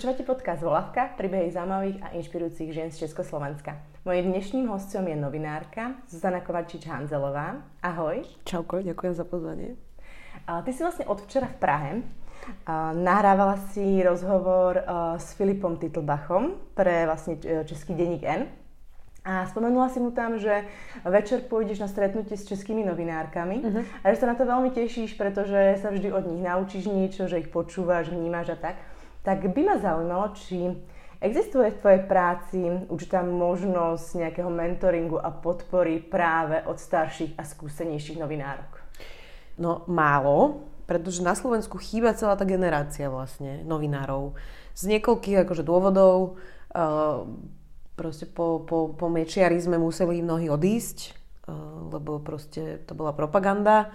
Počúvate podcast Volavka, príbehy zaujímavých a inšpirujúcich žien z Československa. Mojím dnešným hostom je novinárka Zuzana Kovačič-Hanzelová. Ahoj. Čauko, ďakujem za pozvanie. A ty si vlastne od včera v Prahe. A nahrávala si rozhovor s Filipom Titlbachom pre vlastne e, Český denník N. A spomenula si mu tam, že večer pôjdeš na stretnutie s českými novinárkami uh-huh. a že sa na to veľmi tešíš, pretože sa vždy od nich naučíš niečo, že ich počúvaš, vnímaš a tak tak by ma zaujímalo, či existuje v tvojej práci určitá možnosť nejakého mentoringu a podpory práve od starších a skúsenejších novinárok? No málo, pretože na Slovensku chýba celá tá generácia vlastne novinárov. Z niekoľkých akože dôvodov, uh, proste po, po, po mečiarizme museli mnohí odísť, uh, lebo proste to bola propaganda.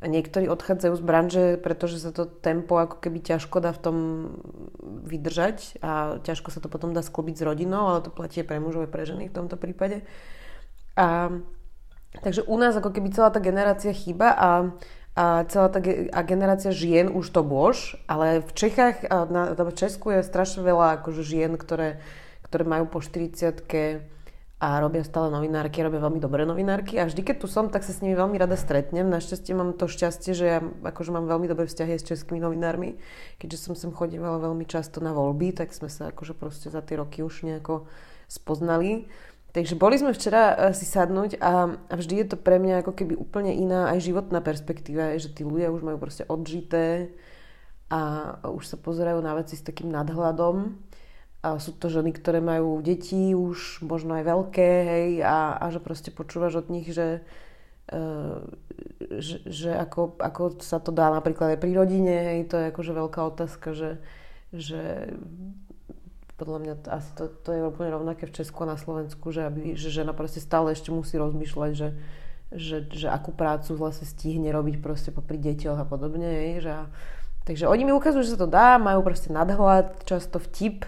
A niektorí odchádzajú z branže, pretože sa to tempo ako keby ťažko dá v tom vydržať a ťažko sa to potom dá sklobiť s rodinou, ale to platí pre mužov aj pre ženy v tomto prípade. A, takže u nás ako keby celá tá generácia chýba a, a celá tá a generácia žien už to bož, ale v Čechách a na, v Česku je strašne veľa akože žien, ktoré, ktoré majú po 40 a robia stále novinárky, robia veľmi dobré novinárky a vždy, keď tu som, tak sa s nimi veľmi rada stretnem. Našťastie mám to šťastie, že ja akože mám veľmi dobré vzťahy s českými novinármi. Keďže som sem chodívala veľmi často na voľby, tak sme sa akože proste za tie roky už nejako spoznali. Takže boli sme včera e, si sadnúť a, a vždy je to pre mňa ako keby úplne iná aj životná perspektíva, že tí ľudia už majú proste odžité a už sa pozerajú na veci s takým nadhľadom a sú to ženy, ktoré majú deti už možno aj veľké, hej, a, a že proste počúvaš od nich, že, uh, že, že ako, ako sa to dá napríklad aj pri rodine, hej, to je akože veľká otázka, že, že podľa mňa to, asi to, to je úplne rovnaké v Česku a na Slovensku, že, aby, že žena proste stále ešte musí rozmýšľať, že, že, že akú prácu vlastne stihne robiť proste popri deťoch a podobne, hej, že, takže oni mi ukazujú, že sa to dá, majú proste nadhľad, často vtip,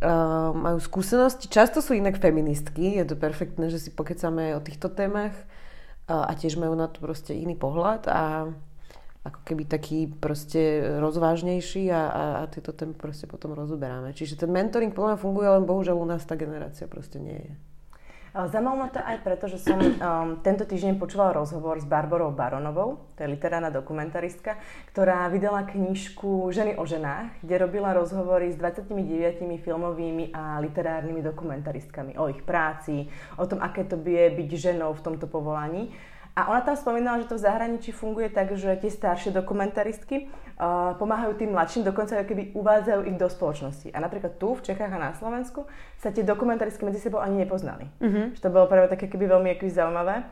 uh, majú skúsenosti. Často sú inak feministky, je to perfektné, že si pokecáme o týchto témach uh, a tiež majú na to proste iný pohľad a ako keby taký proste rozvážnejší a, a, a tieto témy proste potom rozoberáme. Čiže ten mentoring podľa mňa funguje, len bohužiaľ u nás tá generácia proste nie je. Zaujímalo ma to aj preto, že som um, tento týždeň počúvala rozhovor s Barborou Baronovou, to je literárna dokumentaristka, ktorá vydala knižku Ženy o ženách, kde robila rozhovory s 29 filmovými a literárnymi dokumentaristkami o ich práci, o tom, aké to je byť ženou v tomto povolaní. A ona tam spomínala, že to v zahraničí funguje tak, že tie staršie dokumentaristky uh, pomáhajú tým mladším, dokonca keby uvádzajú ich do spoločnosti. A napríklad tu, v Čechách a na Slovensku, sa tie dokumentaristky medzi sebou ani nepoznali. Uh-huh. Že to bolo práve také keby veľmi akoby zaujímavé.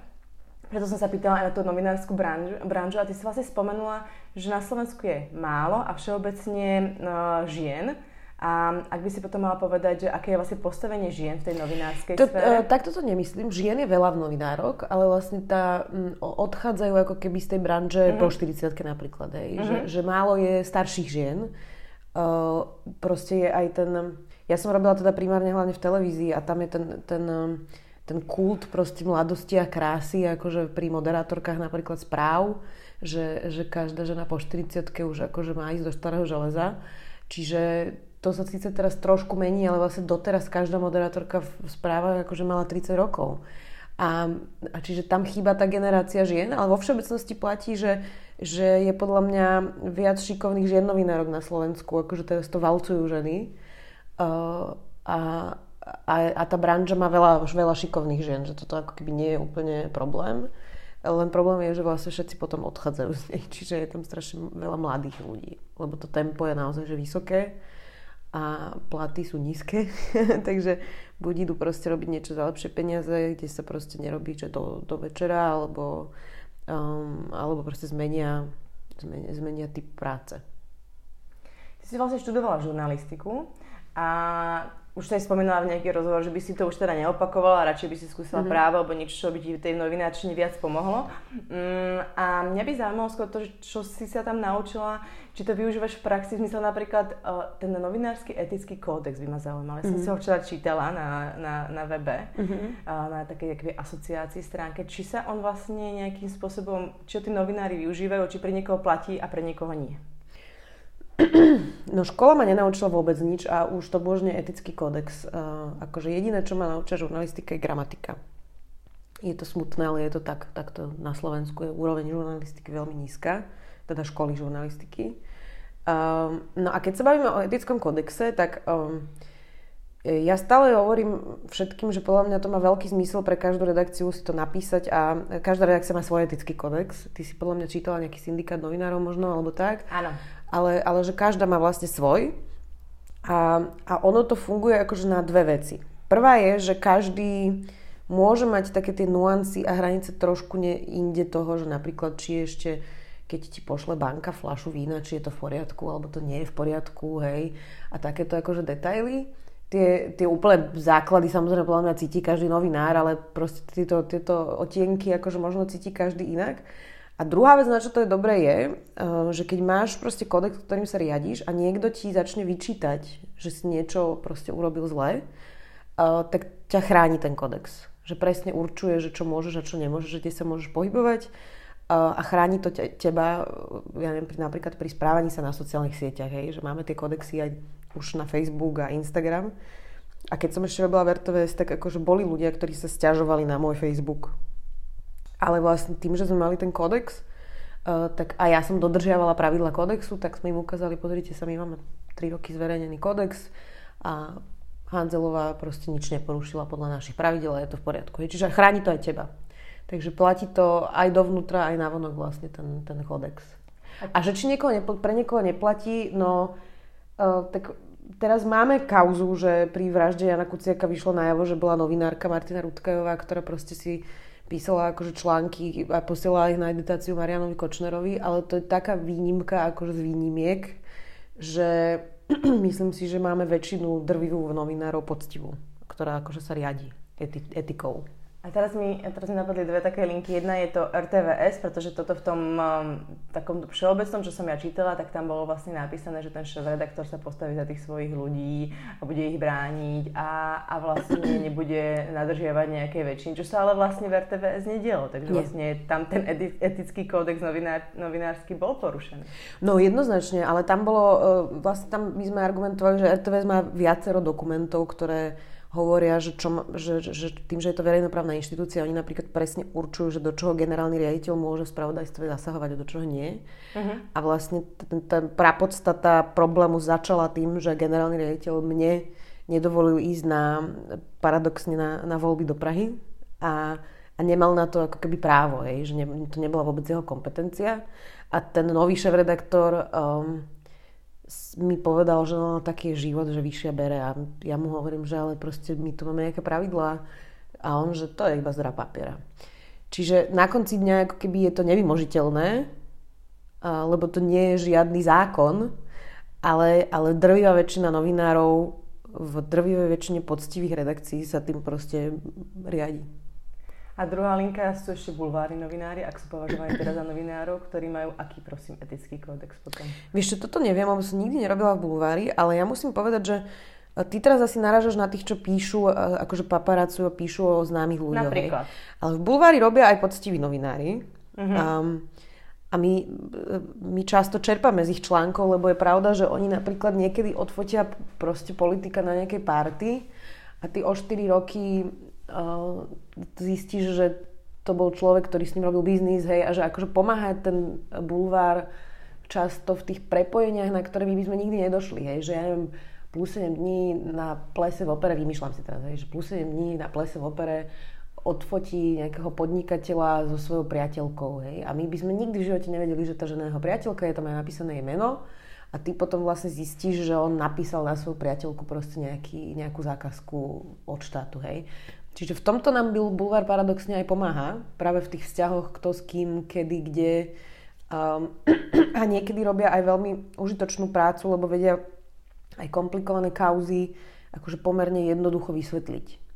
Preto som sa pýtala aj na tú novinárskú branžu, branžu a ty si vlastne spomenula, že na Slovensku je málo a všeobecne uh, žien, a ak by si potom mala povedať, že aké je vlastne postavenie žien v tej novinárskej to, sfére? Uh, takto to nemyslím. Žien je veľa v novinárok, ale vlastne tá, m, odchádzajú ako keby z tej branže mm-hmm. po 40 napríklad. Hej. Mm-hmm. Že, že málo je starších žien. Uh, proste je aj ten... Ja som robila teda primárne hlavne v televízii a tam je ten, ten, ten kult proste mladosti a krásy, akože pri moderátorkách napríklad správ, že, že každá žena po 40 už akože má ísť do starého železa. Čiže to sa síce teraz trošku mení, ale vlastne doteraz každá moderátorka v správach akože mala 30 rokov. A, a čiže tam chýba tá generácia žien, ale vo všeobecnosti platí, že, že je podľa mňa viac šikovných žien novinárok na Slovensku, akože teraz to valcujú ženy. Uh, a, a, a tá branža má veľa, veľa šikovných žien, že toto ako keby nie je úplne problém. Len problém je, že vlastne všetci potom odchádzajú z nej, čiže je tam strašne veľa mladých ľudí, lebo to tempo je naozaj že vysoké a platy sú nízke, takže buď idú proste robiť niečo za lepšie peniaze, kde sa proste nerobí že do, do večera, alebo, um, alebo proste zmenia, zmenia, zmenia typ práce. Ty si vlastne študovala žurnalistiku a už sa aj spomínala v nejakých rozhovor, že by si to už teda neopakovala, radšej by si skúsila mm-hmm. právo alebo niečo, čo by ti tej novinárčine viac pomohlo. Mm, a mňa by zaujímalo skôr to, čo si sa tam naučila, či to využívaš v praxi, v zmysle napríklad uh, ten novinársky etický kódex by ma zaujímal. Ja mm-hmm. som si ho včera čítala na, na, na webe, mm-hmm. uh, na takej asociácii stránke, či sa on vlastne nejakým spôsobom, čo tí novinári využívajú, či pre niekoho platí a pre niekoho nie. no škola ma nenaučila vôbec nič a už to božne etický kódex. Uh, akože jediné, čo ma naučia žurnalistika je gramatika. Je to smutné, ale je to tak. Takto na Slovensku je úroveň žurnalistiky veľmi nízka, teda školy žurnalistiky. Um, no a keď sa bavíme o etickom kodexe, tak um, ja stále hovorím všetkým, že podľa mňa to má veľký zmysel pre každú redakciu si to napísať a každá redakcia má svoj etický kodex. Ty si podľa mňa čítala nejaký syndikát novinárov možno, alebo tak. Áno. Ale, ale že každá má vlastne svoj. A, a ono to funguje akože na dve veci. Prvá je, že každý môže mať také tie nuancy a hranice trošku ne, inde toho, že napríklad či ešte keď ti pošle banka flašu vína, či je to v poriadku, alebo to nie je v poriadku, hej, a takéto akože detaily tie, tie úplne základy samozrejme podľa mňa cíti každý novinár, ale proste tieto, tieto otienky akože možno cíti každý inak. A druhá vec, na čo to je dobré, je, eh, že keď máš proste kodex, ktorým sa riadiš a niekto ti začne vyčítať, že si niečo proste urobil zle, eh, tak ťa chráni ten kodex. Že presne určuje, že čo môžeš a čo nemôžeš, že kde sa môžeš pohybovať eh, a chráni to teba, ja neviem, napríklad pri správaní sa na sociálnych sieťach, hej, že máme tie kodexy aj už na Facebook a Instagram. A keď som ešte robila VRTVS, tak akože boli ľudia, ktorí sa stiažovali na môj Facebook. Ale vlastne tým, že sme mali ten kodex, uh, tak a ja som dodržiavala pravidla kodexu, tak sme im ukázali, pozrite sa, my máme 3 roky zverejnený kodex a Hanzelová proste nič neporušila podľa našich pravidel a je to v poriadku. Čiže chráni to aj teba. Takže platí to aj dovnútra, aj navonok vlastne ten, ten kodex. A že či niekoho nepl- pre niekoho neplatí, no Uh, tak teraz máme kauzu, že pri vražde Jana Kuciaka vyšlo najavo, že bola novinárka Martina Rudkajová, ktorá proste si písala akože články a posielala ich na editáciu Marianovi Kočnerovi, ale to je taká výnimka akože z výnimiek, že myslím si, že máme väčšinu drvivú novinárov poctivú, ktorá akože sa riadi eti- etikou. A teraz mi, teraz mi napadli dve také linky. Jedna je to RTVS, pretože toto v tom um, takom všeobecnom, čo som ja čítala, tak tam bolo vlastne napísané, že ten šéf-redaktor sa postaví za tých svojich ľudí a bude ich brániť a, a vlastne nebude nadržiavať nejaké väčšiny, čo sa ale vlastne v RTVS nedielo. Takže vlastne tam ten etický kódex novinár, novinársky bol porušený. No jednoznačne, ale tam bolo, uh, vlastne tam my sme argumentovali, že RTVS má viacero dokumentov, ktoré hovoria, že, čo, že, že tým, že je to verejnoprávna inštitúcia, oni napríklad presne určujú, že do čoho generálny riaditeľ môže v spravodajstve zasahovať a do čoho nie. Uh-huh. A vlastne tá prapodstata problému začala tým, že generálny riaditeľ mne nedovolil ísť na, paradoxne na, na voľby do Prahy a, a nemal na to ako keby právo, hej, že ne, to nebola vôbec jeho kompetencia. A ten nový šéf-redaktor um, mi povedal, že no, taký je život, že vyššia bere a ja mu hovorím, že ale proste my tu máme nejaké pravidlá a on, že to je iba zdra papiera. Čiže na konci dňa ako keby je to nevymožiteľné, lebo to nie je žiadny zákon, ale, ale drvivá väčšina novinárov v drvivej väčšine poctivých redakcií sa tým proste riadi. A druhá linka sú ešte bulvári novinári, ak sú považovaní teda za novinárov, ktorí majú aký, prosím, etický kódex potom? Vieš, toto neviem, lebo som nikdy nerobila v bulvári, ale ja musím povedať, že e, Ty teraz asi naražaš na tých, čo píšu, e, akože paparacujú a píšu o známych ľuďoch. Napríklad. Ale v bulvári robia aj poctiví novinári. Uh-huh. Um, a my, e, my často čerpame z ich článkov, lebo je pravda, že oni napríklad niekedy odfotia proste politika na nejakej party a ty o 4 roky zistíš, že to bol človek, ktorý s ním robil biznis, hej, a že akože pomáha ten bulvár často v tých prepojeniach, na ktoré by sme nikdy nedošli, hej, že ja neviem, plus 7 dní na plese v opere, vymýšľam si teraz, hej, že plus 7 dní na plese v opere odfotí nejakého podnikateľa so svojou priateľkou, hej, a my by sme nikdy v živote nevedeli, že tá žena jeho priateľka, je tam aj napísané jej meno, a ty potom vlastne zistíš, že on napísal na svoju priateľku proste nejaký, nejakú zákazku od štátu, hej. Čiže v tomto nám Bulvar paradoxne aj pomáha, práve v tých vzťahoch kto s kým, kedy, kde. Um, a niekedy robia aj veľmi užitočnú prácu, lebo vedia aj komplikované kauzy akože pomerne jednoducho vysvetliť.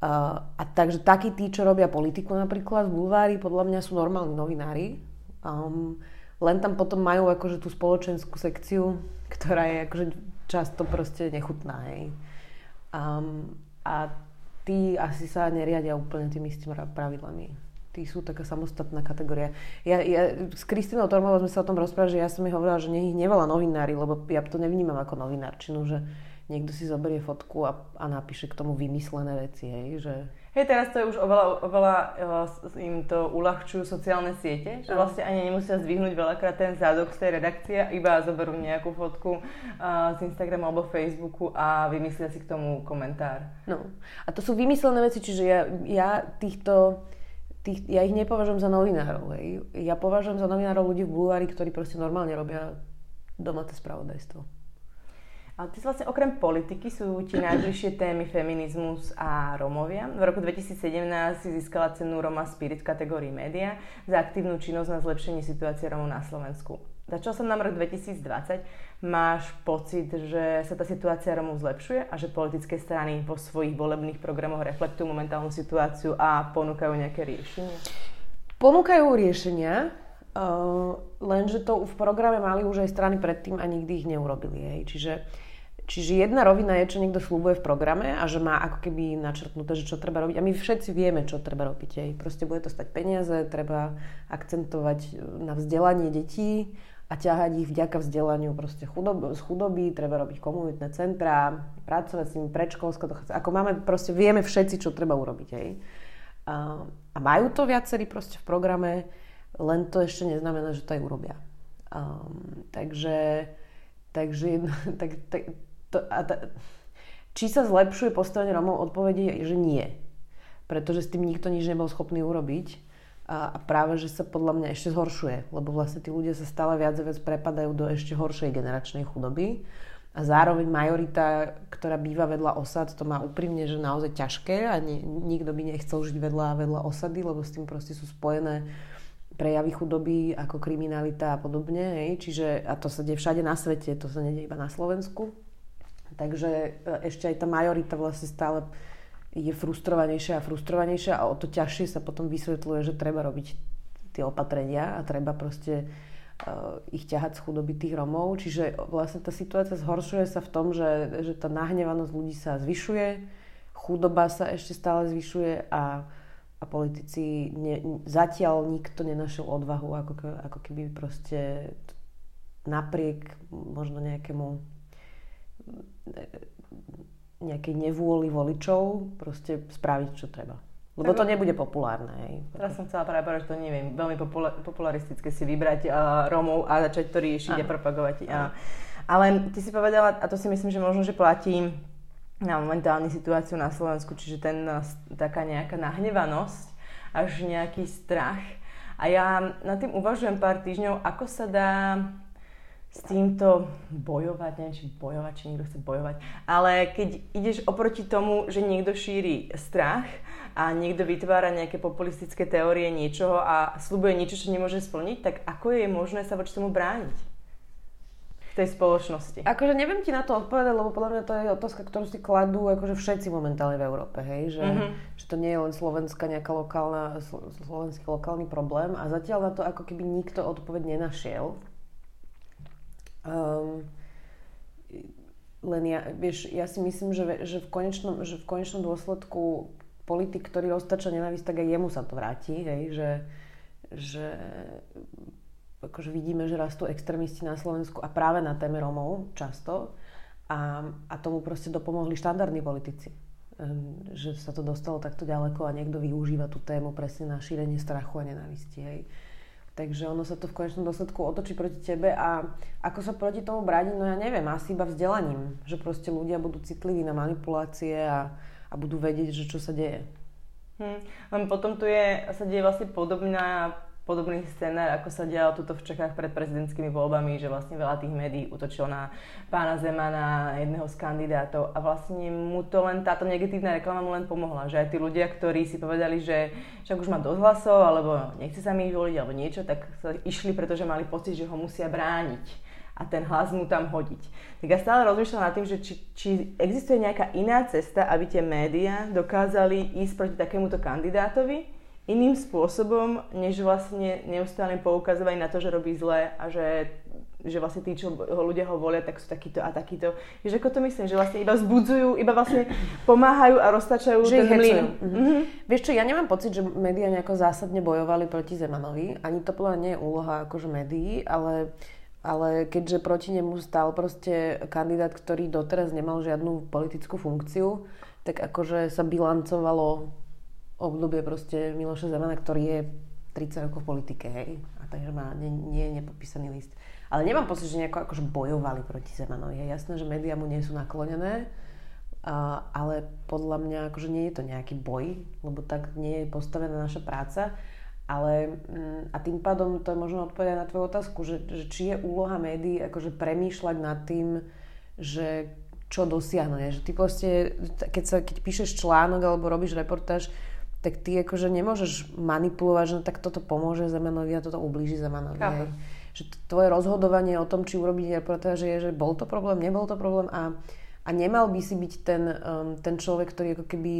Uh, a takže takí tí, čo robia politiku napríklad v bulvári, podľa mňa sú normálni novinári. Um, len tam potom majú akože tú spoločenskú sekciu, ktorá je akože často proste nechutná. Hej. Um, a tí asi sa neriadia úplne tými istými pravidlami. tí sú taká samostatná kategória. Ja, ja, s Kristinou Tormovou sme sa o tom rozprávali, že ja som jej hovorila, že nech ich nevolá novinári, lebo ja to nevnímam ako novinárčinu, že niekto si zoberie fotku a, a napíše k tomu vymyslené veci, hej, že Hej, teraz to je už oveľa, oveľa uh, im to uľahčujú sociálne siete, že vlastne ani nemusia zdvihnúť veľakrát ten zádok z tej redakcie, iba zoberú nejakú fotku uh, z Instagramu alebo Facebooku a vymyslia si k tomu komentár. No. A to sú vymyslené veci, čiže ja, ja týchto tých, ja ich nepovažujem za novinárov. Hej. Ja považujem za novinárov ľudí v bulvári, ktorí proste normálne robia domáce spravodajstvo. Ale ty vlastne okrem politiky sú ti najbližšie témy feminizmus a Romovia. V roku 2017 si získala cenu Roma Spirit v kategórii média za aktívnu činnosť na zlepšenie situácie Romov na Slovensku. Začal som na rok 2020. Máš pocit, že sa tá situácia Romov zlepšuje a že politické strany vo svojich volebných programoch reflektujú momentálnu situáciu a ponúkajú nejaké riešenia? Ponúkajú riešenia, uh, lenže to v programe mali už aj strany predtým a nikdy ich neurobili. Hej. Čiže Čiže jedna rovina je, čo niekto slúbuje v programe a že má ako keby načrtnuté, že čo treba robiť. A my všetci vieme, čo treba robiť. Aj proste bude to stať peniaze, treba akcentovať na vzdelanie detí a ťahať ich vďaka vzdelaniu proste chudob, z chudoby, treba robiť komunitné centrá, pracovať s nimi predškolské dochádzky. Ako máme, proste vieme všetci, čo treba urobiť. Aj. A, a majú to viacerí proste v programe, len to ešte neznamená, že to aj urobia. Um, takže takže tak, tak, to, a ta, či sa zlepšuje postavenie Romov? Odpovedie je, že nie. Pretože s tým nikto nič nebol schopný urobiť. A, a práve, že sa podľa mňa ešte zhoršuje. Lebo vlastne tí ľudia sa stále viac a viac prepadajú do ešte horšej generačnej chudoby. A zároveň majorita, ktorá býva vedľa osad, to má úprimne, že naozaj ťažké a nie, nikto by nechcel žiť vedľa, vedľa osady, lebo s tým proste sú spojené prejavy chudoby ako kriminalita a podobne. Hej. Čiže, a to sa deje všade na svete, to sa nedie iba na Slovensku. Takže e, ešte aj tá majorita vlastne stále je frustrovanejšia a frustrovanejšia a o to ťažšie sa potom vysvetľuje, že treba robiť tie opatrenia a treba proste uh, ich ťahať z chudoby tých Romov. Čiže vlastne tá situácia zhoršuje sa v tom, že, že tá nahnevanosť ľudí sa zvyšuje, chudoba sa ešte stále zvyšuje a, a politici ne, zatiaľ nikto nenašiel odvahu ako, ako keby proste napriek možno nejakému nejakej nevôli voličov proste spraviť, čo treba. Lebo to nebude populárne. Hej. Teraz som chcela práve povedať, že to neviem, veľmi popularistické si vybrať uh, Romov a začať to riešiť Aha. a propagovať. Uh, ale ty si povedala, a to si myslím, že možno, že platí na momentálnu situáciu na Slovensku, čiže ten, taká nejaká nahnevanosť, až nejaký strach. A ja nad tým uvažujem pár týždňov, ako sa dá s týmto bojovať, neviem, či bojovať, či niekto chce bojovať, ale keď ideš oproti tomu, že niekto šíri strach a niekto vytvára nejaké populistické teórie niečoho a slúbuje niečo, čo nemôže splniť, tak ako je možné sa voči tomu brániť? v tej spoločnosti? Akože neviem ti na to odpovedať, lebo podľa mňa to je otázka, ktorú si kladú akože všetci momentálne v Európe, hej? Že, mm-hmm. že to nie je len slovenská nejaká lokálna, slovenský lokálny problém a zatiaľ na to ako keby nikto odpoveď nenašiel. Um, len ja, vieš, ja si myslím, že, že, v konečnom, že v konečnom dôsledku politik, ktorý roztača nenávisť, tak aj jemu sa to vráti, hej, že, že akože vidíme, že rastú extrémisti na Slovensku a práve na téme Romov často a, a tomu proste dopomohli štandardní politici. Um, že sa to dostalo takto ďaleko a niekto využíva tú tému presne na šírenie strachu a nenávisti. Hej. Takže ono sa to v konečnom dôsledku otočí proti tebe a ako sa proti tomu brániť, no ja neviem, asi iba vzdelaním. Že proste ľudia budú citliví na manipulácie a, a budú vedieť, že čo sa deje. Len potom tu je, sa deje vlastne podobná podobný scenár, ako sa dialo tuto v Čechách pred prezidentskými voľbami, že vlastne veľa tých médií utočilo na pána Zemana, jedného z kandidátov a vlastne mu to len, táto negatívna reklama mu len pomohla, že aj tí ľudia, ktorí si povedali, že však už má dosť hlasov, alebo nechce sa mi voliť, alebo niečo, tak sa išli, pretože mali pocit, že ho musia brániť a ten hlas mu tam hodiť. Tak ja stále rozmýšľam nad tým, že či, či existuje nejaká iná cesta, aby tie médiá dokázali ísť proti takémuto kandidátovi, iným spôsobom, než vlastne neustále poukazovať na to, že robí zle a že že vlastne tí, čo ho ľudia ho volia, tak sú takíto a takíto. Vieš, ako to myslím, že vlastne iba vzbudzujú, iba vlastne pomáhajú a roztačajú že ten mlyn. Mhm. Mm-hmm. Vieš čo, ja nemám pocit, že médiá nejako zásadne bojovali proti Zemanovi. Ani to podľa nie je úloha akože médií, ale ale keďže proti nemu stal proste kandidát, ktorý doteraz nemal žiadnu politickú funkciu, tak akože sa bilancovalo obdobie proste Miloša Zemana, ktorý je 30 rokov v politike, hej. A takže má nie, nie je nepodpísaný list. Ale nemám pocit, že nejako akože bojovali proti Zemanovi. Je jasné, že médiá mu nie sú naklonené, a, ale podľa mňa akože nie je to nejaký boj, lebo tak nie je postavená naša práca. Ale mm, a tým pádom to je možno odpovedať na tvoju otázku, že, že či je úloha médií akože premýšľať nad tým, že čo dosiahnu. Že ty proste, keď, sa, keď píšeš článok alebo robíš reportáž, tak ty akože nemôžeš manipulovať, že no, tak toto pomôže Zemanovi a toto ublíži Zemanovi. Že tvoje rozhodovanie o tom, či urobiť reportáž je, že bol to problém, nebol to problém a, a nemal by si byť ten, um, ten človek, ktorý ako keby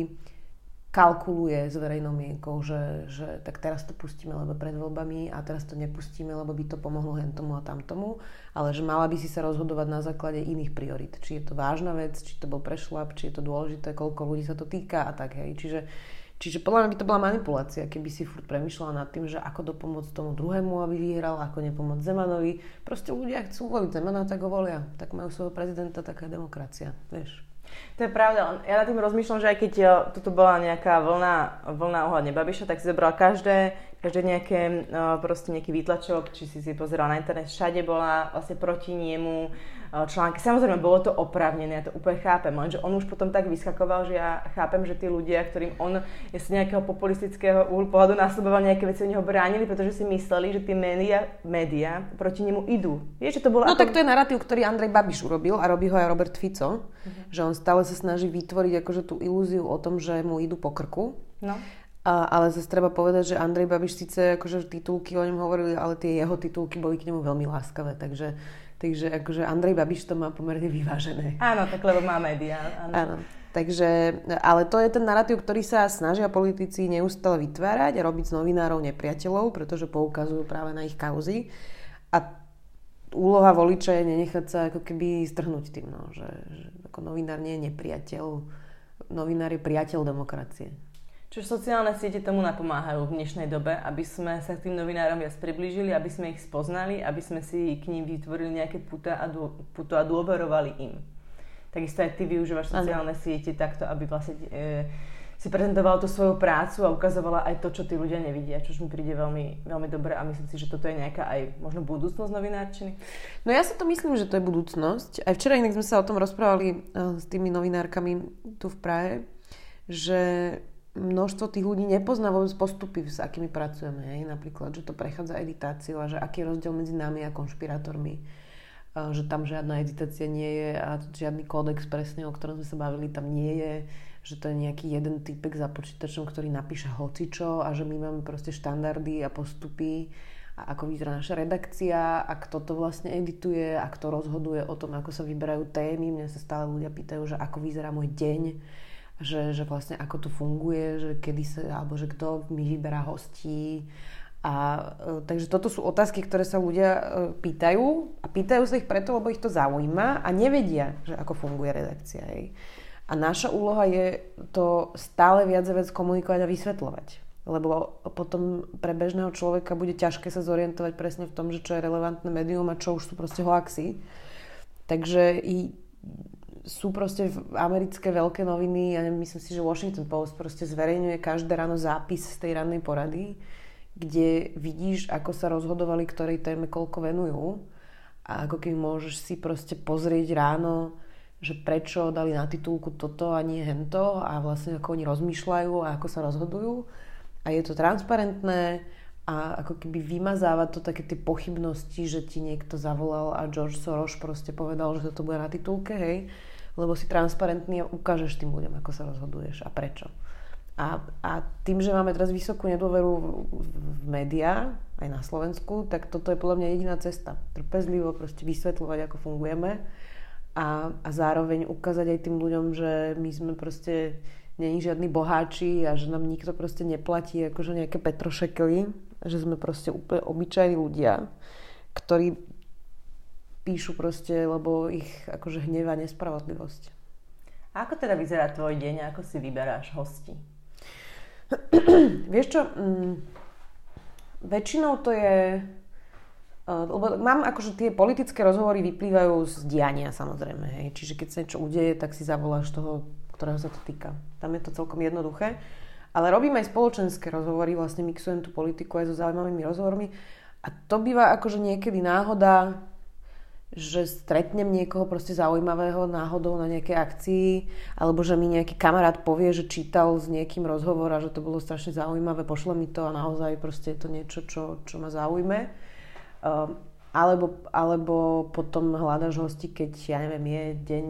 kalkuluje s verejnou mienkou, že, že tak teraz to pustíme, lebo pred voľbami a teraz to nepustíme, lebo by to pomohlo hen tomu a tamtomu, ale že mala by si sa rozhodovať na základe iných priorit. Či je to vážna vec, či to bol prešlap, či je to dôležité, koľko ľudí sa to týka a tak, hej. Čiže, čiže podľa mňa by to bola manipulácia, keby si furt premyšľala nad tým, že ako dopomôcť tomu druhému, aby vyhral, ako nepomôcť Zemanovi. Proste ľudia chcú voliť Zemana, tak ho volia. Tak majú svojho prezidenta, taká demokracia, vieš. To je pravda. Ja nad tým rozmýšľam, že aj keď eh, toto bola nejaká vlna, vlna ohľadne Babiša, tak si zobral každé, každé nejaké, eh, proste nejaký výtlačok, či si si pozeral na internet, všade bola vlastne proti niemu články. Samozrejme, bolo to oprávnené, ja to úplne chápem, lenže on už potom tak vyskakoval, že ja chápem, že tí ľudia, ktorým on je z nejakého populistického úhlu pohľadu následoval nejaké veci, oni ho bránili, pretože si mysleli, že tie médiá, médiá proti nemu idú. Vieš, že to bolo no ako... tak to je narratív, ktorý Andrej Babiš urobil a robí ho aj Robert Fico, uh-huh. že on stále sa snaží vytvoriť akože tú ilúziu o tom, že mu idú po krku. No. A, ale zase treba povedať, že Andrej Babiš síce akože titulky o ňom hovorili, ale tie jeho titulky boli k nemu veľmi láskavé, takže Takže akože Andrej Babiš to má pomerne vyvážené. Áno, tak lebo má médiá. Áno. áno. Takže, ale to je ten narratív, ktorý sa snažia politici neustále vytvárať a robiť z novinárov nepriateľov, pretože poukazujú práve na ich kauzy. A úloha voliča je nenechať sa ako keby strhnúť tým, no, že, že ako novinár nie je nepriateľ, novinár je priateľ demokracie. Čiže sociálne siete tomu napomáhajú v dnešnej dobe, aby sme sa k tým novinárom viac priblížili, aby sme ich spoznali, aby sme si k ním vytvorili nejaké a, dô, puto a dôverovali im. Takisto aj ty využívaš sociálne ano. siete takto, aby vlastne e, si prezentovala tú svoju prácu a ukazovala aj to, čo tí ľudia nevidia, čo mi príde veľmi, veľmi dobre a myslím si, že toto je nejaká aj možno budúcnosť novinárčiny. No ja sa to myslím, že to je budúcnosť. Aj včera inak sme sa o tom rozprávali uh, s tými novinárkami tu v Prahe, že množstvo tých ľudí nepozná vôbec postupy, s akými pracujeme. Hej? Napríklad, že to prechádza editáciu a že aký je rozdiel medzi nami a konšpirátormi. Že tam žiadna editácia nie je a žiadny kódex presne, o ktorom sme sa bavili, tam nie je. Že to je nejaký jeden typek za počítačom, ktorý napíše hocičo a že my máme proste štandardy a postupy a ako vyzerá naša redakcia a kto to vlastne edituje a kto rozhoduje o tom, ako sa vyberajú témy. Mňa sa stále ľudia pýtajú, že ako vyzerá môj deň že, že vlastne ako to funguje, že kedy sa, alebo že kto mi vyberá hostí. A, e, takže toto sú otázky, ktoré sa ľudia e, pýtajú a pýtajú sa ich preto, lebo ich to zaujíma a nevedia, že ako funguje redakcia. Hej. A naša úloha je to stále viac a viac komunikovať a vysvetľovať. Lebo potom pre bežného človeka bude ťažké sa zorientovať presne v tom, že čo je relevantné médium a čo už sú proste hoaxy. Takže i sú proste americké veľké noviny, ja myslím si, že Washington Post proste zverejňuje každé ráno zápis z tej rannej porady, kde vidíš, ako sa rozhodovali, ktorej téme koľko venujú a ako keď môžeš si proste pozrieť ráno, že prečo dali na titulku toto a nie hento a vlastne ako oni rozmýšľajú a ako sa rozhodujú. A je to transparentné a ako keby vymazáva to také tie pochybnosti, že ti niekto zavolal a George Soros proste povedal, že toto bude na titulke, hej lebo si transparentný a ukážeš tým ľuďom, ako sa rozhoduješ a prečo. A, a tým, že máme teraz vysokú nedôveru v, v médiá, aj na Slovensku, tak toto je podľa mňa jediná cesta. Trpezlivo proste vysvetľovať, ako fungujeme a, a zároveň ukázať aj tým ľuďom, že my sme proste není žiadni boháči a že nám nikto proste neplatí akože nejaké petrošekely, že sme proste úplne obyčajní ľudia, ktorí píšu proste, lebo ich akože hnevá nespravodlivosť. A ako teda vyzerá tvoj deň, ako si vyberáš hosti? Vieš čo, mm, väčšinou to je Eh, lebo mám akože tie politické rozhovory vyplývajú z diania samozrejme, hej. Čiže keď sa niečo udeje, tak si zavoláš toho, ktorého sa to týka. Tam je to celkom jednoduché. Ale robím aj spoločenské rozhovory, vlastne mixujem tú politiku aj so zaujímavými rozhovormi. A to býva akože niekedy náhoda, že stretnem niekoho proste zaujímavého náhodou na nejakej akcii, alebo že mi nejaký kamarát povie, že čítal s niekým rozhovor a že to bolo strašne zaujímavé, pošle mi to a naozaj proste je to niečo, čo, čo ma zaujme. Um, alebo, alebo potom hľadaš hosti, keď, ja neviem, je deň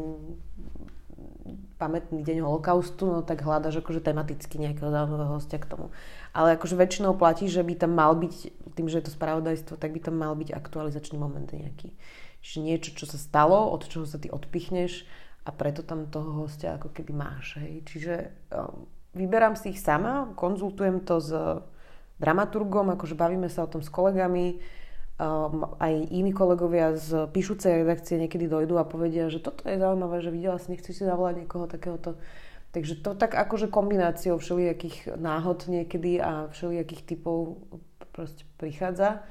pamätný deň holokaustu, no tak hľadaš akože tematicky nejakého zaujímavého hostia k tomu. Ale akože väčšinou platí, že by tam mal byť, tým, že je to spravodajstvo, tak by tam mal byť aktualizačný moment nejaký. Čiže niečo, čo sa stalo, od čoho sa ty odpichneš a preto tam toho hostia ako keby máš. Hej. Čiže um, vyberám si ich sama, konzultujem to s dramaturgom, akože bavíme sa o tom s kolegami, um, aj iní kolegovia z píšucej redakcie niekedy dojdú a povedia, že toto je zaujímavé, že videla si, nechci si zavolať niekoho takéhoto. Takže to tak akože kombináciou všelijakých náhod niekedy a všelijakých typov proste prichádza.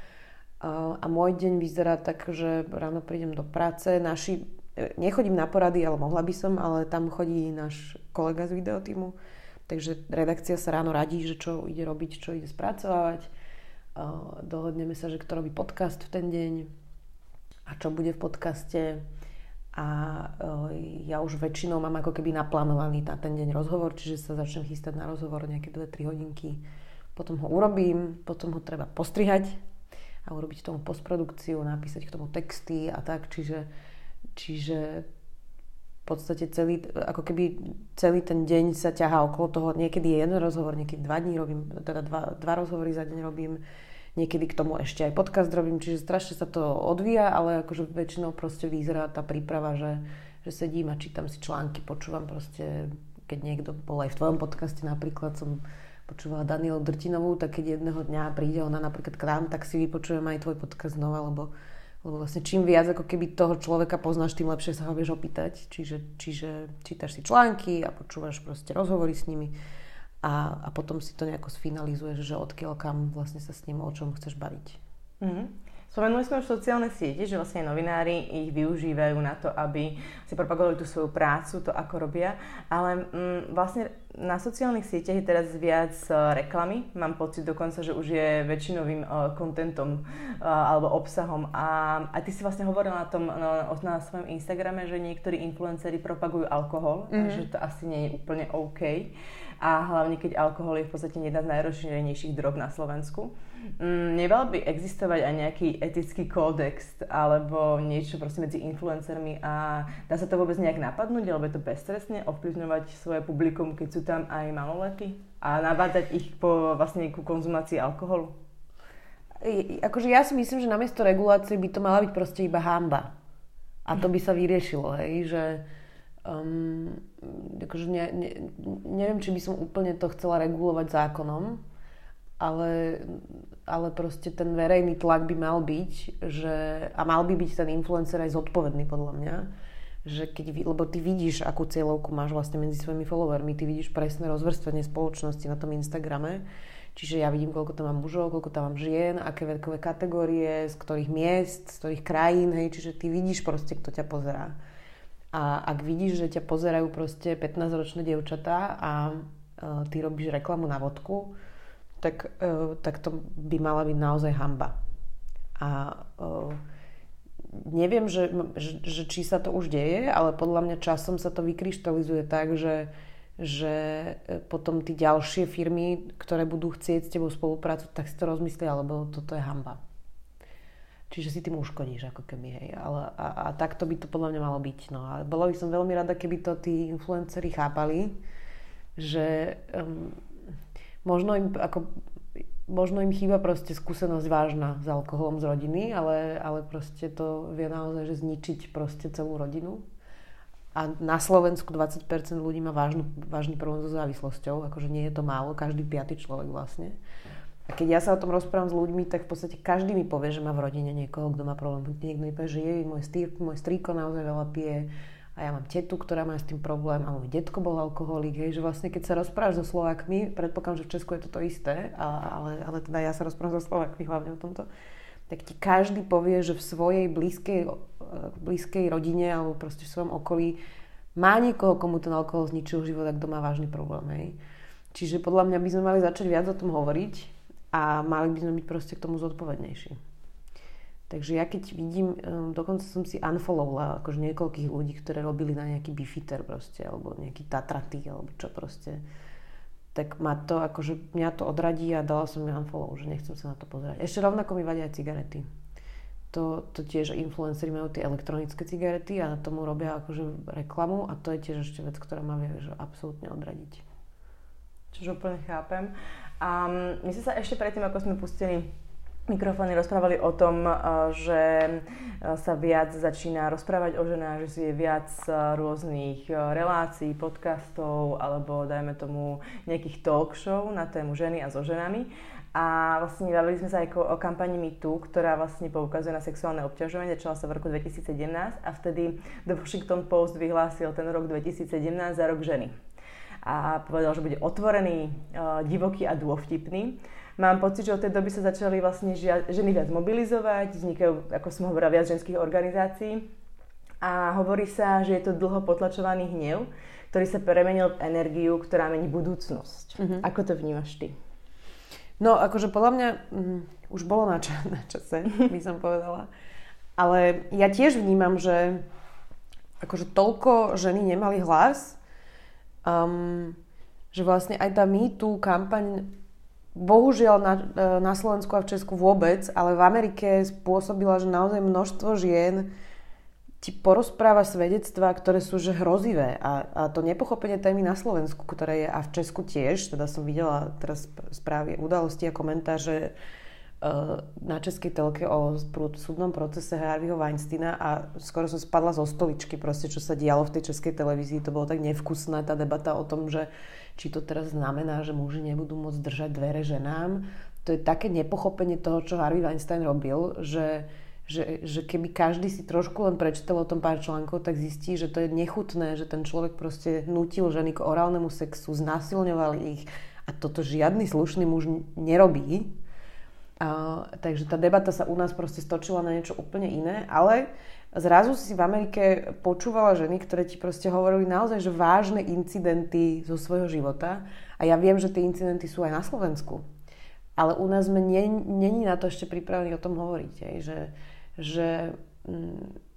A môj deň vyzerá tak, že ráno prídem do práce. Naši, e, nechodím na porady, ale mohla by som, ale tam chodí náš kolega z videotýmu. Takže redakcia sa ráno radí, že čo ide robiť, čo ide spracovať dohodneme sa, že kto robí podcast v ten deň a čo bude v podcaste a ja už väčšinou mám ako keby naplánovaný na ten deň rozhovor, čiže sa začnem chystať na rozhovor nejaké 2-3 hodinky. Potom ho urobím, potom ho treba postrihať a urobiť tomu postprodukciu, napísať k tomu texty a tak, čiže, čiže v podstate celý, ako keby celý ten deň sa ťahá okolo toho, niekedy je jeden rozhovor, niekedy dva dní robím, teda dva, dva rozhovory za deň robím, Niekedy k tomu ešte aj podcast robím, čiže strašne sa to odvíja, ale akože väčšinou proste vyzerá tá príprava, že, že sedím a čítam si články, počúvam proste, keď niekto bol aj v tvojom podcaste napríklad, som počúvala Danielu Drtinovú, tak keď jedného dňa príde ona napríklad k nám, tak si vypočujem aj tvoj podcast znova, lebo, lebo vlastne čím viac ako keby toho človeka poznáš, tým lepšie sa ho vieš opýtať. Čiže, čiže čítaš si články a počúvaš proste rozhovory s nimi a, a potom si to nejako sfinalizuješ, že odkiaľ kam vlastne sa s ním o čom chceš baviť. Mm-hmm. Spomenuli sme už sociálne siete, že vlastne novinári ich využívajú na to, aby si propagovali tú svoju prácu, to ako robia, ale mm, vlastne na sociálnych sieťach je teraz viac uh, reklamy. Mám pocit dokonca, že už je väčšinovým uh, contentom uh, alebo obsahom. A, a ty si vlastne hovorila na tom no, na svojom Instagrame, že niektorí influenceri propagujú alkohol, mm-hmm. že to asi nie je úplne OK a hlavne keď alkohol je v podstate jedna z najrozšírenejších drog na Slovensku. Mm, by existovať aj nejaký etický kódex alebo niečo proste medzi influencermi a dá sa to vôbec nejak napadnúť, alebo je to bezstresne ovplyvňovať svoje publikum, keď sú tam aj maloletí a navádzať ich po vlastne ku konzumácii alkoholu? Akože ja si myslím, že namiesto regulácie by to mala byť proste iba hamba. A to by sa vyriešilo, hej, že um, akože ne, ne, neviem, či by som úplne to chcela regulovať zákonom, ale, ale proste ten verejný tlak by mal byť, že, a mal by byť ten influencer aj zodpovedný podľa mňa, že keď, lebo ty vidíš, akú cieľovku máš vlastne medzi svojimi followermi, ty vidíš presné rozvrstvenie spoločnosti na tom Instagrame, čiže ja vidím, koľko tam mám mužov, koľko tam mám žien, aké vekové kategórie, z ktorých miest, z ktorých krajín, hej, čiže ty vidíš proste, kto ťa pozerá. A ak vidíš, že ťa pozerajú proste 15-ročné dievčatá a uh, ty robíš reklamu na vodku, tak, uh, tak to by mala byť naozaj hamba. A uh, neviem, že, že, že či sa to už deje, ale podľa mňa časom sa to vykryštalizuje tak, že, že potom tí ďalšie firmy, ktoré budú chcieť s tebou spoluprácu, tak si to rozmyslia, lebo toto je hamba. Čiže si tým uškodíš ako keby, hej. Ale, a, a takto by to podľa mňa malo byť. No a bola by som veľmi rada, keby to tí influenceri chápali, že um, možno im ako možno im chýba proste skúsenosť vážna s alkoholom z rodiny, ale, ale proste to vie naozaj že zničiť proste celú rodinu. A na Slovensku 20% ľudí má vážnu, vážny problém so závislosťou, akože nie je to málo, každý piatý človek vlastne. A keď ja sa o tom rozprávam s ľuďmi, tak v podstate každý mi povie, že má v rodine niekoho, kto má problém. Niekto mi povie, že je, môj, stýr, môj strýko naozaj veľa pije a ja mám tetu, ktorá má s tým problém a môj detko bol alkoholik. Hej, že vlastne keď sa rozprávaš so Slovákmi, predpokladám, že v Česku je to to isté, ale, ale teda ja sa rozprávam so Slovákmi hlavne o tomto, tak ti každý povie, že v svojej blízkej, blízkej rodine alebo proste v svojom okolí má niekoho, komu ten alkohol zničil život a kto má vážny problém. Hej. Čiže podľa mňa by sme mali začať viac o tom hovoriť a mali by sme byť proste k tomu zodpovednejší. Takže ja keď vidím, um, dokonca som si unfollowla akože niekoľkých ľudí, ktorí robili na nejaký bifiter proste, alebo nejaký tatraty, alebo čo proste, tak ma to, akože mňa to odradí a dala som mi unfollow, že nechcem sa na to pozerať. Ešte rovnako mi vadia aj cigarety. To, to tiež influenceri majú tie elektronické cigarety a tomu robia akože reklamu a to je tiež ešte vec, ktorá ma vie že absolútne odradiť. Čož úplne chápem. A my sme sa ešte predtým, ako sme pustili mikrofóny, rozprávali o tom, eh, že eh, sa viac začína rozprávať o ženách, že si je viac eh, rôznych relácií, podcastov alebo dajme tomu nejakých talk show na tému ženy a so ženami. A vlastne bavili sme sa aj o kampani MeToo, ktorá vlastne poukazuje na sexuálne obťažovanie, začala sa v roku 2017 a vtedy The Washington Post vyhlásil ten rok 2017 za rok ženy a povedal, že bude otvorený, uh, divoký a dôvtipný. Mám pocit, že od tej doby sa začali vlastne ženy viac mobilizovať, vznikajú, ako som hovorila, viac ženských organizácií a hovorí sa, že je to dlho potlačovaný hnev, ktorý sa premenil v energiu, ktorá mení budúcnosť. Mm-hmm. Ako to vnímaš ty? No, akože podľa mňa mm, už bolo na, čas, na čase, by som povedala. Ale ja tiež vnímam, že akože toľko ženy nemali hlas um, že vlastne aj tá MeToo kampaň bohužiaľ na, e, na Slovensku a v Česku vôbec, ale v Amerike spôsobila, že naozaj množstvo žien ti porozpráva svedectvá, ktoré sú že hrozivé. A, a to nepochopenie témy na Slovensku, ktoré je a v Česku tiež, teda som videla teraz správy, udalosti a komentáže na českej telke o súdnom procese Harveyho Weinsteina a skoro som spadla zo stoličky proste, čo sa dialo v tej českej televízii. To bolo tak nevkusné, tá debata o tom, že či to teraz znamená, že muži nebudú môcť držať dvere ženám. To je také nepochopenie toho, čo Harvey Weinstein robil, že, že, že keby každý si trošku len prečítal o tom pár článkov, tak zistí, že to je nechutné, že ten človek proste nutil ženy k orálnemu sexu, znásilňoval ich a toto žiadny slušný muž nerobí Takže tá debata sa u nás proste stočila na niečo úplne iné, ale zrazu si v Amerike počúvala ženy, ktoré ti proste hovorili naozaj, že vážne incidenty zo svojho života a ja viem, že tie incidenty sú aj na Slovensku. Ale u nás sme není na to ešte pripravení o tom hovoriť, aj, že, že mm,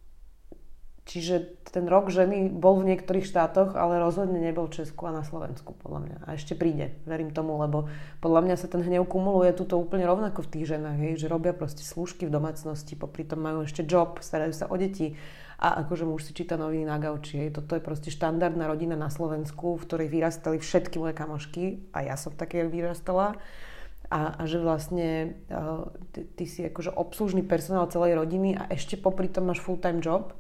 Čiže ten rok ženy bol v niektorých štátoch, ale rozhodne nebol v Česku a na Slovensku, podľa mňa. A ešte príde, verím tomu, lebo podľa mňa sa ten hnev kumuluje tuto úplne rovnako v tých ženách, hej, že robia proste slúžky v domácnosti, popri tom majú ešte job, starajú sa o deti a akože muž si číta noviny na gauči. Hej. Toto je proste štandardná rodina na Slovensku, v ktorej vyrastali všetky moje kamošky a ja som v takej vyrastala. A, a že vlastne uh, ty, ty si akože obslužný personál celej rodiny a ešte popri tom máš full-time job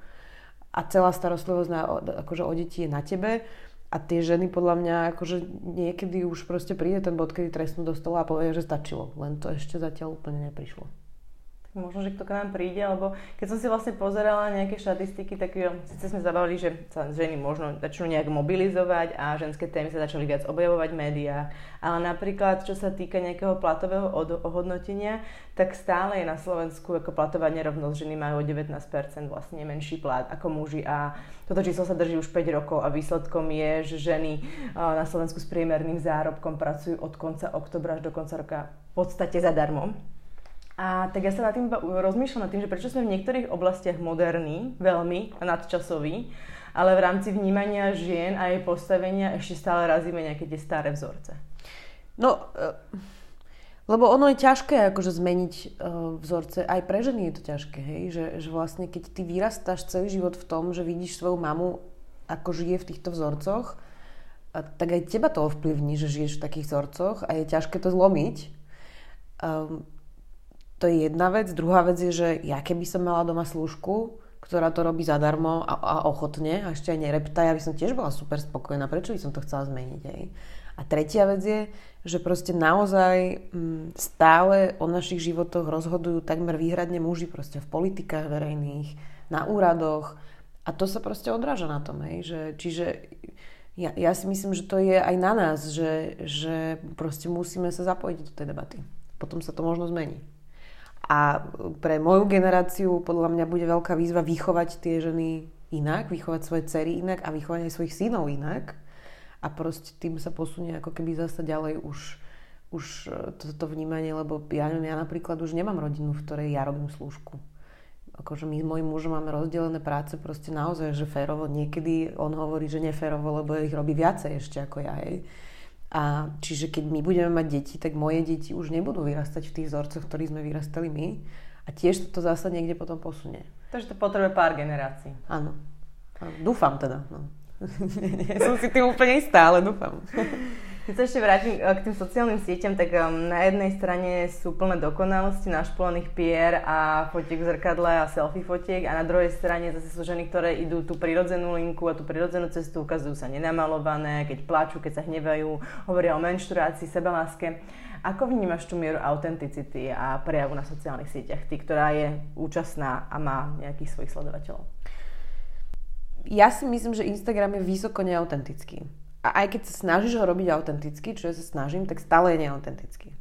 a celá starostlivosť na, akože o deti je na tebe a tie ženy podľa mňa akože niekedy už proste príde ten bod, kedy trestnú do stola a povie, že stačilo. Len to ešte zatiaľ úplne neprišlo možno, že kto k nám príde, alebo keď som si vlastne pozerala nejaké štatistiky, tak jo, síce sme zabavili, že sa ženy možno začnú nejak mobilizovať a ženské témy sa začali viac objavovať v médiách, ale napríklad, čo sa týka nejakého platového ohodnotenia, tak stále je na Slovensku ako platová nerovnosť, ženy majú o 19% vlastne menší plat ako muži a toto číslo sa drží už 5 rokov a výsledkom je, že ženy na Slovensku s priemerným zárobkom pracujú od konca oktobra až do konca roka v podstate zadarmo. A tak ja sa nad tým rozmýšľam nad tým, že prečo sme v niektorých oblastiach moderní, veľmi nadčasoví, ale v rámci vnímania žien a jej postavenia ešte stále razíme nejaké tie staré vzorce. No, e, lebo ono je ťažké akože zmeniť e, vzorce, aj pre ženy je to ťažké, hej? Že, že vlastne keď ty vyrastáš celý život v tom, že vidíš svoju mamu ako žije v týchto vzorcoch, tak aj teba to ovplyvní, že žiješ v takých vzorcoch a je ťažké to zlomiť. Um, to je jedna vec. Druhá vec je, že ja keby som mala doma služku, ktorá to robí zadarmo a, a ochotne a ešte aj nerepta, ja by som tiež bola super spokojná. Prečo by som to chcela zmeniť? Aj? A tretia vec je, že proste naozaj mm, stále o našich životoch rozhodujú takmer výhradne muži proste v politikách verejných, na úradoch a to sa proste odráža na tom, hej, že, čiže ja, ja si myslím, že to je aj na nás, že, že proste musíme sa zapojiť do tej debaty. Potom sa to možno zmení. A pre moju generáciu podľa mňa bude veľká výzva vychovať tie ženy inak, vychovať svoje cery inak a vychovať aj svojich synov inak a proste tým sa posunie ako keby zase ďalej už, už e, toto vnímanie, lebo ja, ja napríklad už nemám rodinu, v ktorej ja robím slúžku. Akože my s mojim mužom máme rozdelené práce proste naozaj, že férovo. Niekedy on hovorí, že neférovo, lebo ich robí viacej ešte ako ja. Hej. A čiže keď my budeme mať deti, tak moje deti už nebudú vyrastať v tých vzorcoch, ktorých sme vyrastali my. A tiež to zase niekde potom posunie. Takže to potrebuje pár generácií. Áno. Dúfam teda. No. Nie som si tým úplne istá, ale dúfam. Keď sa ešte vrátim eh, k tým sociálnym sieťam, tak um, na jednej strane sú plné dokonalosti našpolených pier a fotiek v zrkadle a selfie fotiek a na druhej strane zase sú ženy, ktoré idú tú prirodzenú linku a tú prirodzenú cestu, ukazujú sa nenamalované, keď plačú, keď sa hnevajú, hovoria o menštruácii, sebeláske. Ako vnímaš tú mieru autenticity a prejavu na sociálnych sieťach, ty, ktorá je účastná a má nejakých svojich sledovateľov? ja si myslím, že Instagram je vysoko neautentický. A aj keď sa snažíš ho robiť autenticky, čo ja sa snažím, tak stále je neautentický.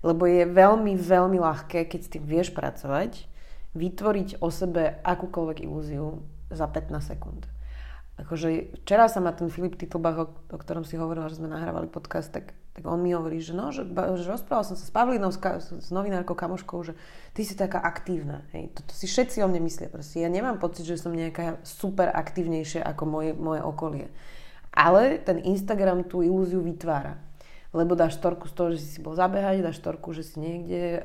Lebo je veľmi, veľmi ľahké, keď s tým vieš pracovať, vytvoriť o sebe akúkoľvek ilúziu za 15 sekúnd. Akože včera sa ma ten Filip Titlbach, o, ktorom si hovorila, že sme nahrávali podcast, tak tak on mi hovorí, že no, že, že rozprával som sa s Pavlinou, s, s novinárkou, kamoškou, že ty si taká aktívna. Hej. Toto si všetci o mne myslia. Proste. Ja nemám pocit, že som nejaká super aktívnejšia ako moje, moje okolie. Ale ten Instagram tú ilúziu vytvára. Lebo dáš storku z toho, že si bol zabehať, dáš storku, že si niekde e,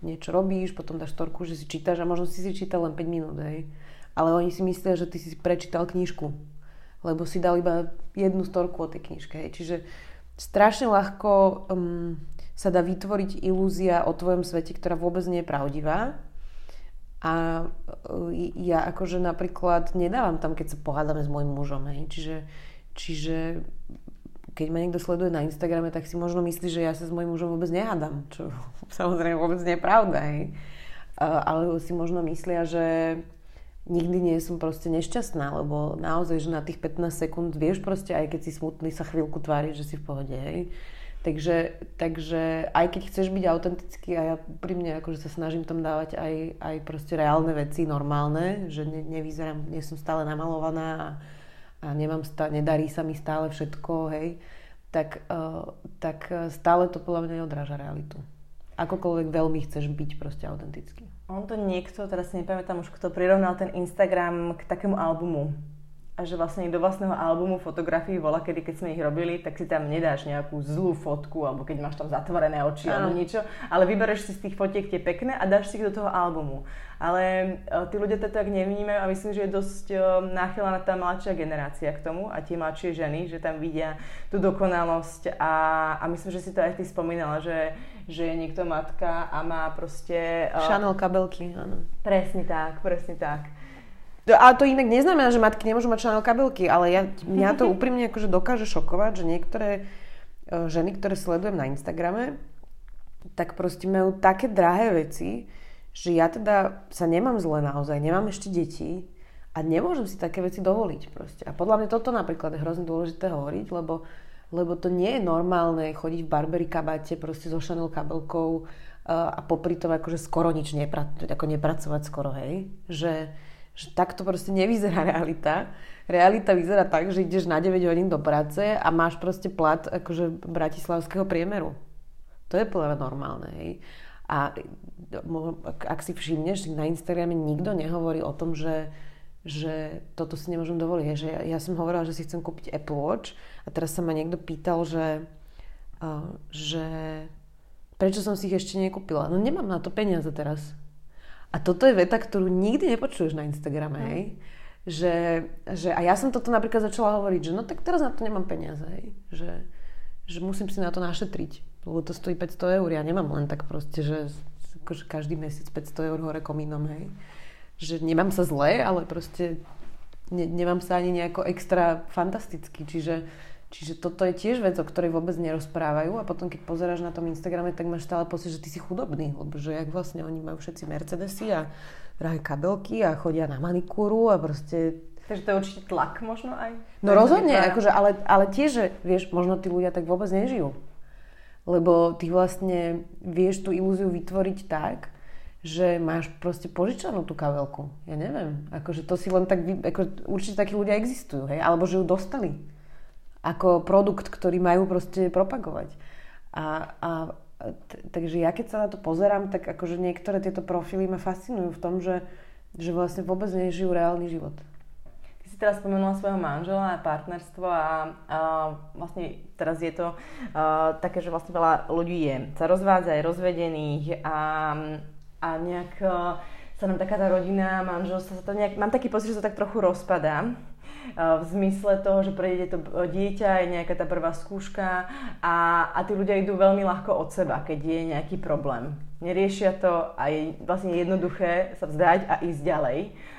niečo robíš, potom dáš storku, že si čítaš a možno si si čítal len 5 minút. Hej. Ale oni si myslia, že ty si prečítal knižku. Lebo si dal iba jednu storku o tej knižke. Hej. Čiže strašne ľahko um, sa dá vytvoriť ilúzia o tvojom svete, ktorá vôbec nie je pravdivá. A uh, ja akože napríklad nedávam tam, keď sa pohádame s môjim mužom. Hej. Čiže, čiže keď ma niekto sleduje na Instagrame, tak si možno myslí, že ja sa s môjim mužom vôbec nehádam. Čo samozrejme vôbec nie je pravda. Hej. Ale si možno myslia, že nikdy nie som proste nešťastná, lebo naozaj, že na tých 15 sekúnd vieš proste, aj keď si smutný, sa chvíľku tvári, že si v pohode, hej. Takže, takže aj keď chceš byť autentický a ja pri mne akože sa snažím tam dávať aj, aj proste reálne veci, normálne, že ne, nevyzerám, nie som stále namalovaná a, a nemám stá, nedarí sa mi stále všetko, hej, tak, uh, tak stále to podľa mňa neodráža realitu. Akokoľvek veľmi chceš byť proste autentický. On to niekto, teraz si nepamätám už, kto prirovnal ten Instagram k takému albumu. A že vlastne do vlastného albumu fotografií bola, kedy keď sme ich robili, tak si tam nedáš nejakú zlú fotku, alebo keď máš tam zatvorené oči alebo niečo, ale vybereš si z tých fotiek tie pekné a dáš si ich do toho albumu. Ale uh, tí ľudia to tak nevnímajú a myslím, že je dosť uh, náchylná tá mladšia generácia k tomu a tie mladšie ženy, že tam vidia tú dokonalosť a, a myslím, že si to aj ty spomínala, že že je niekto matka a má proste... Uh, Chanel kabelky, áno. Presne tak, presne tak. Ale to inak neznamená, že matky nemôžu mať Chanel kabelky, ale ja, mňa to úprimne akože dokáže šokovať, že niektoré uh, ženy, ktoré sledujem na Instagrame, tak proste majú také drahé veci, že ja teda sa nemám zle naozaj, nemám ešte deti a nemôžem si také veci dovoliť proste. A podľa mňa toto napríklad je hrozne dôležité hovoriť, lebo lebo to nie je normálne chodiť v Barbery kabáte proste so Chanel kabelkou uh, a popri tom akože skoro nič nepra- ako nepracovať skoro, hej. Že, že takto proste nevyzerá realita. Realita vyzerá tak, že ideš na 9 hodín do práce a máš proste plat akože bratislavského priemeru. To je podľa normálne, hej. A ak si všimneš, na Instagrame nikto nehovorí o tom, že že toto si nemôžem dovoliť. Že ja, ja som hovorila, že si chcem kúpiť Apple Watch a teraz sa ma niekto pýtal, že, uh, že prečo som si ich ešte nekúpila. No nemám na to peniaze teraz. A toto je veta, ktorú nikdy nepočuješ na Instagrame, no. hej? Že, že, a ja som toto napríklad začala hovoriť, že no tak teraz na to nemám peniaze, hej? Že, že musím si na to našetriť, lebo to stojí 500 eur. Ja nemám len tak proste, že akože každý mesiac 500 eur hore komínom, hej? že nemám sa zle, ale proste ne, nemám sa ani nejako extra fantasticky. Čiže, Čiže toto je tiež vec, o ktorej vôbec nerozprávajú a potom, keď pozeráš na tom Instagrame, tak máš stále pocit, že ty si chudobný, lebo že jak vlastne oni majú všetci Mercedesy a drahé kabelky a chodia na manikúru a proste... Takže to je určite tlak možno aj? No rozhodne, akože, ale, ale tiež, že vieš, možno tí ľudia tak vôbec nežijú. Lebo ty vlastne vieš tú ilúziu vytvoriť tak, že máš proste požičanú tú kabelku. Ja neviem. Akože to si len tak... Vy, ako, určite takí ľudia existujú, hej? Alebo že ju dostali ako produkt, ktorý majú proste propagovať. A, a t- takže ja keď sa na to pozerám, tak akože niektoré tieto profily ma fascinujú v tom, že, že vlastne vôbec nežijú reálny život. Ty si teraz spomenula svojho manžela a partnerstvo a, a vlastne teraz je to a, také, že vlastne veľa ľudí je, sa rozvádza, aj rozvedených a, a nejak sa nám taká tá rodina, manželstvo, sa to nejak, mám taký pocit, že sa tak trochu rozpadá v zmysle toho, že prejde to dieťa, je nejaká tá prvá skúška a, a tí ľudia idú veľmi ľahko od seba, keď je nejaký problém. Neriešia to a je vlastne jednoduché sa vzdať a ísť ďalej.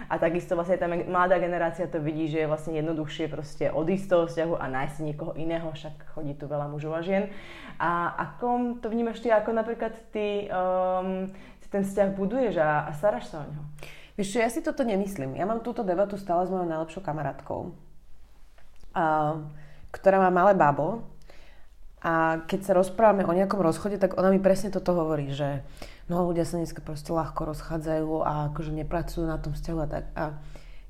A takisto vlastne tá mladá generácia to vidí, že je vlastne jednoduchšie proste odísť z toho vzťahu a nájsť niekoho iného, však chodí tu veľa mužov a žien. A ako to vnímaš ty, ako napríklad ty um, si ten vzťah buduješ a, a staráš sa o neho? Vieš čo, ja si toto nemyslím. Ja mám túto debatu stále s mojou najlepšou kamarátkou, a, ktorá má malé babo. A keď sa rozprávame o nejakom rozchode, tak ona mi presne toto hovorí, že no ľudia sa dneska proste ľahko rozchádzajú a akože nepracujú na tom vzťahu a tak. A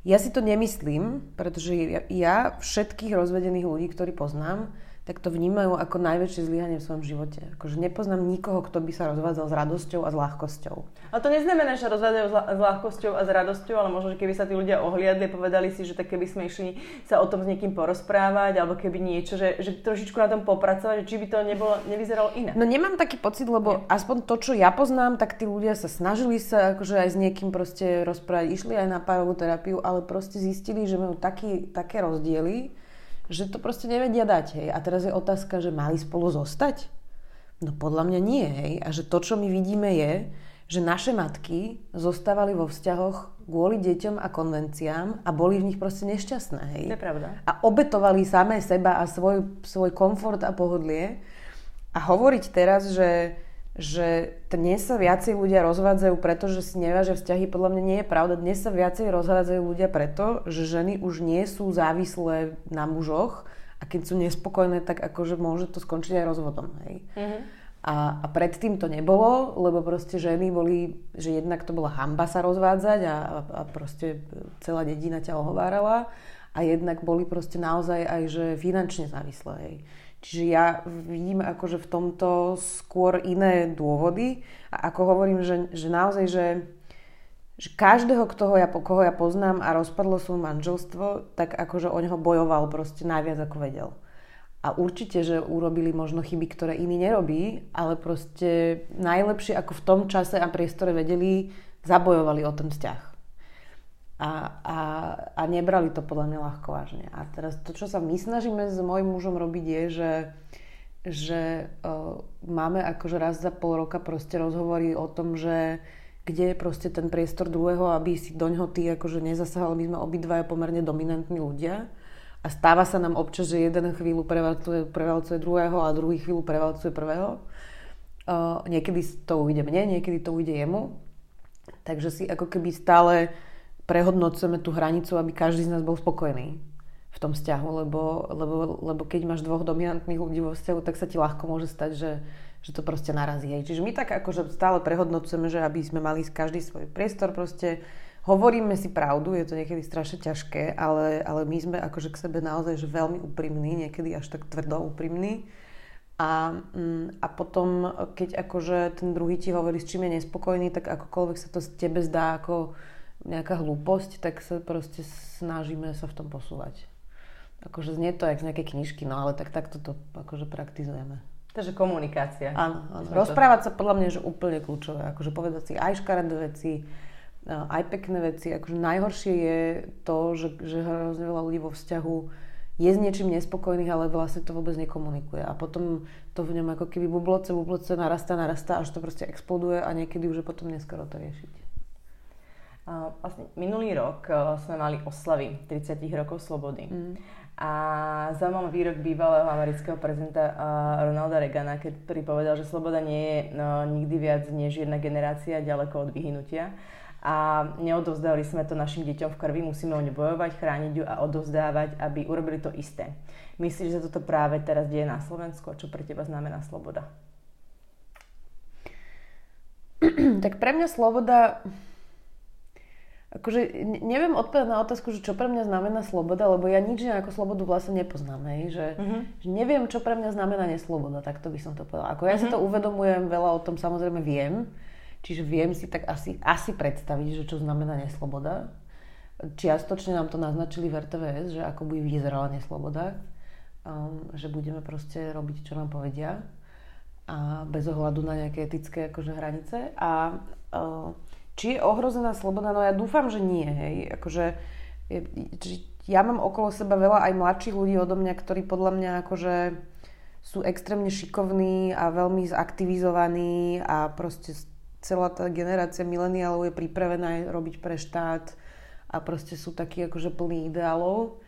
ja si to nemyslím, pretože ja, ja všetkých rozvedených ľudí, ktorí poznám, tak to vnímajú ako najväčšie zlyhanie v svojom živote. Akože nepoznám nikoho, kto by sa rozvádzal s radosťou a s ľahkosťou. A to neznamená, že rozvádzajú s ľahkosťou a s radosťou, ale možno, že keby sa tí ľudia ohliadli, povedali si, že tak keby sme išli sa o tom s niekým porozprávať, alebo keby niečo, že, že trošičku na tom popracovať, či by to nebolo, nevyzeralo inak. No nemám taký pocit, lebo Nie. aspoň to, čo ja poznám, tak tí ľudia sa snažili sa akože aj s niekým proste rozprávať, išli aj na párovú terapiu, ale proste zistili, že majú taký, také rozdiely, že to proste nevedia dať. Hej. A teraz je otázka, že mali spolu zostať? No podľa mňa nie. Hej. A že to, čo my vidíme je, že naše matky zostávali vo vzťahoch kvôli deťom a konvenciám a boli v nich proste nešťastné. Hej. To je pravda. A obetovali samé seba a svoj, svoj komfort a pohodlie. A hovoriť teraz, že že dnes sa viacej ľudia rozvádzajú, pretože si nevážia vzťahy, podľa mňa nie je pravda. Dnes sa viacej rozvádzajú ľudia preto, že ženy už nie sú závislé na mužoch a keď sú nespokojné, tak akože môže to skončiť aj rozvodom. Hej. Mm-hmm. A, a predtým to nebolo, lebo proste ženy boli, že jednak to bola hamba sa rozvádzať a, a proste celá dedina ťa ohovárala a jednak boli proste naozaj aj že finančne závislé. Hej. Čiže ja vidím akože v tomto skôr iné dôvody a ako hovorím, že, že naozaj, že, že každého, koho ja, koho ja poznám a rozpadlo svoje manželstvo, tak akože o neho bojoval proste najviac ako vedel. A určite, že urobili možno chyby, ktoré iní nerobí, ale proste najlepšie ako v tom čase a priestore vedeli, zabojovali o ten vzťah a, a, a nebrali to podľa mňa ľahko vážne. A teraz to, čo sa my snažíme s mojim mužom robiť je, že, že uh, máme akože raz za pol roka proste rozhovory o tom, že kde je proste ten priestor druhého, aby si do ňoho ty akože nezasahal. My sme obidvaja pomerne dominantní ľudia. A stáva sa nám občas, že jeden chvíľu prevalcuje, prevalcuje druhého a druhý chvíľu prevalcuje prvého. Uh, niekedy to ujde mne, niekedy to ujde jemu. Takže si ako keby stále prehodnocujeme tú hranicu, aby každý z nás bol spokojný v tom vzťahu, lebo, lebo, lebo keď máš dvoch dominantných ľudí vo vzťahu, tak sa ti ľahko môže stať, že, že to proste narazí. Hej. Čiže my tak akože stále prehodnocujeme, že aby sme mali každý svoj priestor, proste hovoríme si pravdu, je to niekedy strašne ťažké, ale, ale my sme akože k sebe naozaj že veľmi úprimní, niekedy až tak tvrdo úprimní. A, mm, a potom, keď akože ten druhý ti hovorí, s čím je nespokojný, tak akokoľvek sa to z tebe zdá ako nejaká hlúposť, tak sa proste snažíme sa v tom posúvať. Akože znie to jak z nejakej knižky, no ale tak takto to akože praktizujeme. Takže komunikácia. Áno, áno. Rozprávať sa podľa mňa, že úplne kľúčové. Akože povedať si aj škaredé veci, aj pekné veci. Akože najhoršie je to, že, že hrozne veľa ľudí vo vzťahu je s niečím nespokojných, ale vlastne to vôbec nekomunikuje. A potom to v ňom ako keby bubloce, bubloce narastá, narastá, až to proste exploduje a niekedy už je potom neskoro to riešiť. Vlastne minulý rok sme mali oslavy 30 rokov slobody. Mm. A zaujímavý výrok bývalého amerického prezidenta Ronalda Reagana, ktorý povedal, že sloboda nie je no, nikdy viac než jedna generácia ďaleko od vyhnutia. A neodovzdali sme to našim deťom v krvi, musíme o ne bojovať, chrániť ju a odovzdávať, aby urobili to isté. Myslíš, že sa toto práve teraz deje na Slovensku a čo pre teba znamená sloboda? tak pre mňa sloboda akože neviem odpovedať na otázku, že čo pre mňa znamená sloboda, lebo ja nič ako slobodu vlastne nepoznám, hej, že, uh-huh. že neviem, čo pre mňa znamená nesloboda, tak to by som to povedala. Ako ja uh-huh. si mhm. to uvedomujem, veľa o tom samozrejme viem, čiže viem si tak asi, asi predstaviť, že čo znamená nesloboda. Čiastočne nám to naznačili v RTVS, že ako bude vyzerala nesloboda, um, že budeme proste robiť, čo nám povedia a bez ohľadu na nejaké etické akože, hranice. A uh, či je ohrozená sloboda? No ja dúfam, že nie. Hej. Akože, ja mám okolo seba veľa aj mladších ľudí odo mňa, ktorí podľa mňa akože sú extrémne šikovní a veľmi zaktivizovaní a proste celá tá generácia mileniálov je pripravená robiť pre štát a proste sú takí akože plní ideálov,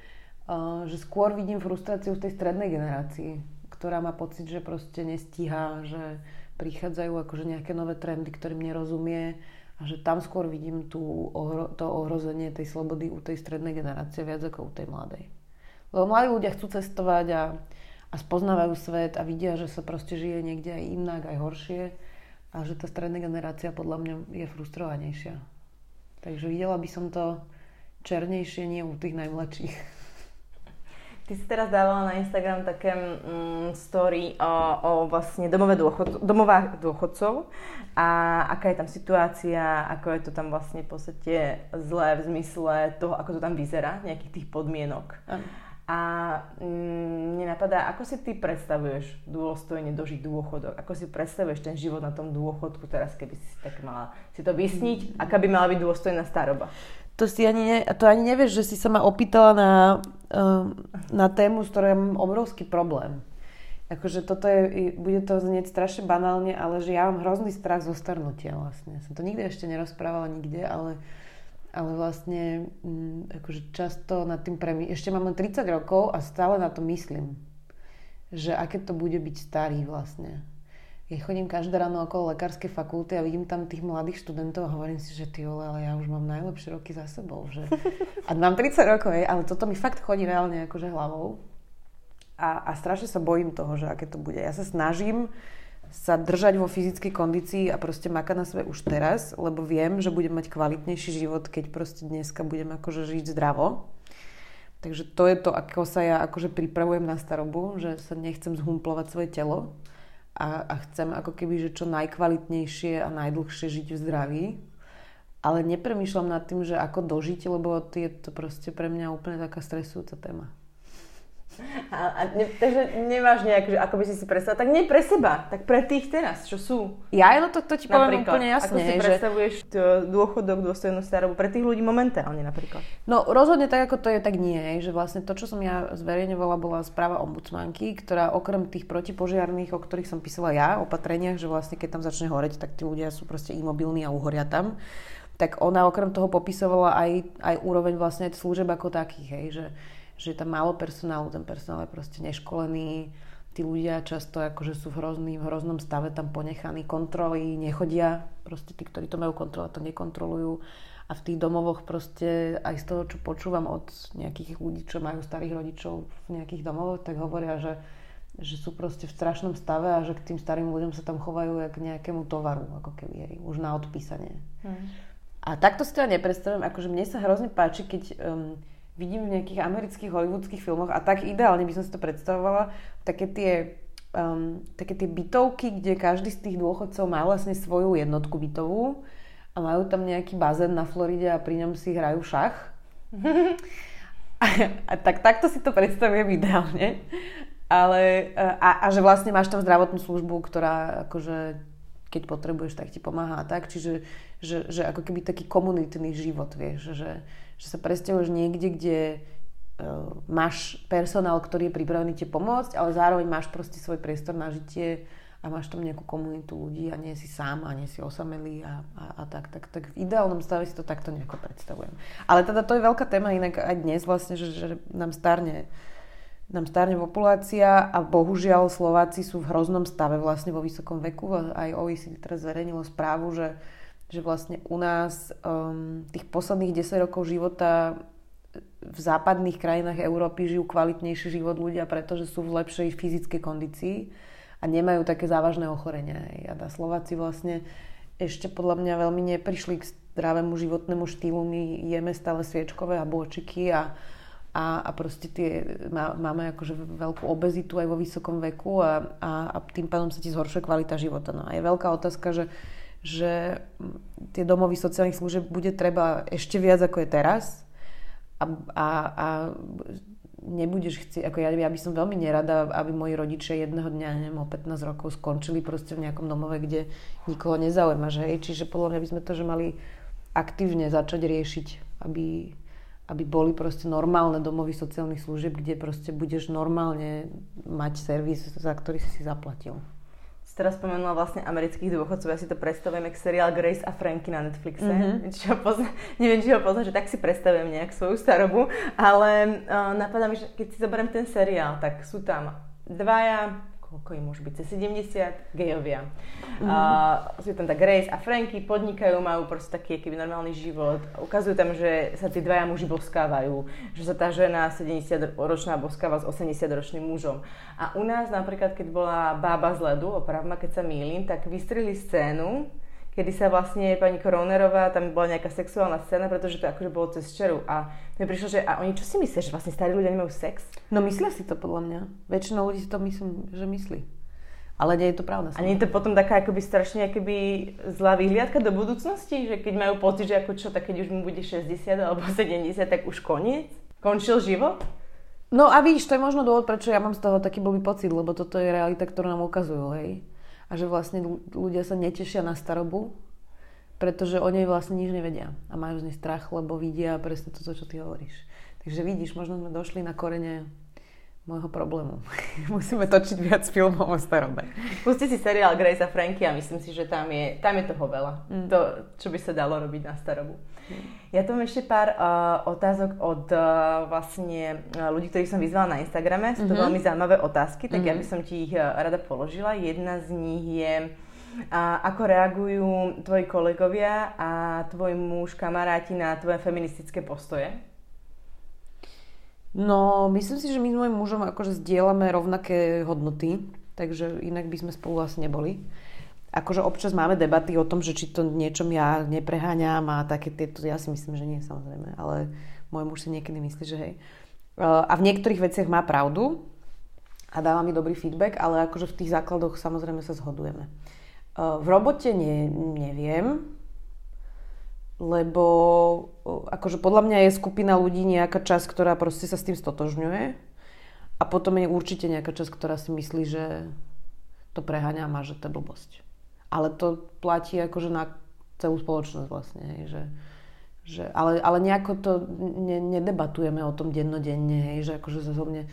že skôr vidím frustráciu v tej strednej generácii, ktorá má pocit, že proste nestíha, že prichádzajú akože nejaké nové trendy, ktorým nerozumie a že tam skôr vidím tú, to ohrozenie tej slobody u tej strednej generácie viac ako u tej mladej. Lebo mladí ľudia chcú cestovať a, a spoznávajú svet a vidia, že sa proste žije niekde aj inak, aj horšie a že tá stredná generácia podľa mňa je frustrovanejšia. Takže videla by som to černejšie nie u tých najmladších. Ty si teraz dávala na Instagram také mm, story o, o vlastne domové dôchod, domovách dôchodcov a aká je tam situácia, ako je to tam vlastne v podstate zlé v zmysle toho, ako to tam vyzerá, nejakých tých podmienok. Aj. A mm, mne napadá, ako si ty predstavuješ dôstojne dožiť dôchodok? Ako si predstavuješ ten život na tom dôchodku teraz, keby si tak mala si to vysniť? Aká by mala byť dôstojná staroba? To si ani, ne, to ani nevieš, že si sa ma opýtala na, um, na tému, s ktorou mám obrovský problém. Akože toto je, bude to znieť strašne banálne, ale že ja mám hrozný strach zo starnutia vlastne. Som to nikdy ešte nerozprávala nikde, ale, ale vlastne mm, akože často nad tým premý... Ešte mám len 30 rokov a stále na to myslím. Že aké to bude byť starý vlastne ja chodím každé ráno okolo lekárskej fakulty a vidím tam tých mladých študentov a hovorím si, že ty ole, ale ja už mám najlepšie roky za sebou. Že... A mám 30 rokov, ale toto mi fakt chodí reálne akože hlavou. A, a strašne sa bojím toho, že aké to bude. Ja sa snažím sa držať vo fyzickej kondícii a proste makať na sebe už teraz, lebo viem, že budem mať kvalitnejší život, keď proste dneska budem akože žiť zdravo. Takže to je to, ako sa ja akože pripravujem na starobu, že sa nechcem zhumplovať svoje telo a, a chcem ako keby, že čo najkvalitnejšie a najdlhšie žiť v zdraví. Ale nepremýšľam nad tým, že ako dožiť, lebo je to proste pre mňa úplne taká stresujúca téma. A, a ne, takže nemáš nejak, že ako by si si predstavila, tak nie pre seba, tak pre tých teraz, čo sú. Ja no to, to ti poviem napríklad, úplne jasne. Ako si predstavuješ že... dôchodok, dôstojnú starobu pre tých ľudí momentálne napríklad? No rozhodne tak, ako to je, tak nie. Že vlastne to, čo som ja zverejňovala, bola správa ombudsmanky, ktorá okrem tých protipožiarných, o ktorých som písala ja, opatreniach, že vlastne keď tam začne horeť, tak tí ľudia sú proste imobilní a uhoria tam tak ona okrem toho popisovala aj, aj úroveň vlastne služeb ako takých, hej, že že je tam málo personálu, ten personál je proste neškolený, tí ľudia často akože sú v, hrozný, v hroznom stave tam ponechaní, kontroly nechodia, proste tí, ktorí to majú kontrolovať, to nekontrolujú. A v tých domovoch proste aj z toho, čo počúvam od nejakých ľudí, čo majú starých rodičov v nejakých domovoch, tak hovoria, že, že sú proste v strašnom stave a že k tým starým ľuďom sa tam chovajú k nejakému tovaru, ako keby, hej, už na odpísanie. Hmm. A takto si to ja nepredstavujem, akože mne sa hrozne páči, keď um, vidím v nejakých amerických hollywoodských filmoch a tak ideálne by som si to predstavovala, také tie, um, také tie bytovky, kde každý z tých dôchodcov má vlastne svoju jednotku bytovú a majú tam nejaký bazén na Floride a pri ňom si hrajú šach. a, a tak takto si to predstavujem ideálne. Ale, a, a že vlastne máš tam zdravotnú službu, ktorá akože keď potrebuješ, tak ti pomáha a tak. Čiže že, že ako keby taký komunitný život, vieš, že, že sa presťahuješ niekde, kde uh, máš personál, ktorý je pripravený ti pomôcť, ale zároveň máš proste svoj priestor na žitie a máš tam nejakú komunitu ľudí a nie si sám a nie si osamelý a, a, a tak, tak, tak v ideálnom stave si to takto nejako predstavujem. Ale teda to je veľká téma inak aj dnes vlastne, že, že nám starne nám starne populácia a bohužiaľ Slováci sú v hroznom stave vlastne vo vysokom veku. Aj OECD teraz zverejnilo správu, že, že vlastne u nás um, tých posledných 10 rokov života v západných krajinách Európy žijú kvalitnejší život ľudia, pretože sú v lepšej fyzickej kondícii a nemajú také závažné ochorenia. A Slováci vlastne ešte podľa mňa veľmi neprišli k zdravému životnému štýlu. My jeme stále sviečkové a bôčiky a, a, a proste tie, má, máme akože veľkú obezitu aj vo vysokom veku a, a, a tým pádom sa ti zhoršuje kvalita života. No a je veľká otázka, že, že tie domovy sociálnych služieb bude treba ešte viac ako je teraz a, a, a nebudeš chcieť, ako ja, ja by som veľmi nerada, aby moji rodičia jedného dňa, neviem, o 15 rokov skončili proste v nejakom domove, kde nikoho nezaujíma, že hej, čiže podľa mňa by sme to, že mali aktívne začať riešiť, aby aby boli proste normálne domovy sociálnych služieb, kde proste budeš normálne mať servis, za ktorý si si zaplatil. Si teraz spomenula vlastne amerických dôchodcov, ja si to predstavujem ako seriál Grace a Frankie na Netflixe. Mm-hmm. Či ho pozna, neviem, či ho poznáš, že tak si predstavujem nejak svoju starobu, ale uh, napadá mi, že keď si zoberiem ten seriál, tak sú tam dvaja koľko im môže byť, cez 70 gejovia. Mm-hmm. Uh, sú tam tak Grace a Franky, podnikajú, majú proste taký akýby normálny život. Ukazujú tam, že sa tí dvaja muži boskávajú, že sa tá žena 70-ročná boskáva s 80-ročným mužom. A u nás napríklad, keď bola Bába z ledu, opravma, keď sa mýlim, tak vystrili scénu, kedy sa vlastne pani Koronerová, tam bola nejaká sexuálna scéna, pretože to akože bolo cez čeru. A mi prišlo, že a oni čo si myslia, že vlastne starí ľudia nemajú sex? No myslia si to podľa mňa. Väčšinou ľudí si to myslím, že myslí. Ale nie je to pravda. A nie je to potom taká akoby strašne akoby zlá vyhliadka do budúcnosti, že keď majú pocit, že ako čo, tak keď už mu bude 60 alebo 70, tak už koniec? Končil život? No a víš, to je možno dôvod, prečo ja mám z toho taký blbý pocit, lebo toto je realita, ktorú nám ukazujú, hej a že vlastne ľudia sa netešia na starobu, pretože o nej vlastne nič nevedia a majú z nej strach, lebo vidia presne to, čo ty hovoríš. Takže vidíš, možno sme došli na korene môjho problému. Musíme točiť viac filmov o starobe. Pusti si seriál Grace a Franky a myslím si, že tam je, tam je toho veľa. Mm. To, čo by sa dalo robiť na starobu. Ja mám ešte pár uh, otázok od uh, vlastne uh, ľudí, ktorých som vyzvala na Instagrame. Sú to mm-hmm. veľmi zaujímavé otázky, tak mm-hmm. ja by som ti ich uh, rada položila. Jedna z nich je, uh, ako reagujú tvoji kolegovia a tvoj muž, kamaráti na tvoje feministické postoje? No, myslím si, že my s mojim mužom akože zdieľame rovnaké hodnoty, takže inak by sme spolu asi neboli. Akože občas máme debaty o tom, že či to niečom ja nepreháňam a také tieto, ja si myslím, že nie samozrejme, ale môj muž si niekedy myslí, že hej. A v niektorých veciach má pravdu a dáva mi dobrý feedback, ale akože v tých základoch samozrejme sa zhodujeme. V robote nie, neviem, lebo akože podľa mňa je skupina ľudí nejaká časť, ktorá proste sa s tým stotožňuje a potom je určite nejaká časť, ktorá si myslí, že to preháňam a že to je blbosť. Ale to platí akože na celú spoločnosť vlastne, hej, že, že, ale, ale nejako to ne, nedebatujeme o tom dennodenne, hej, že akože sa mne, ne,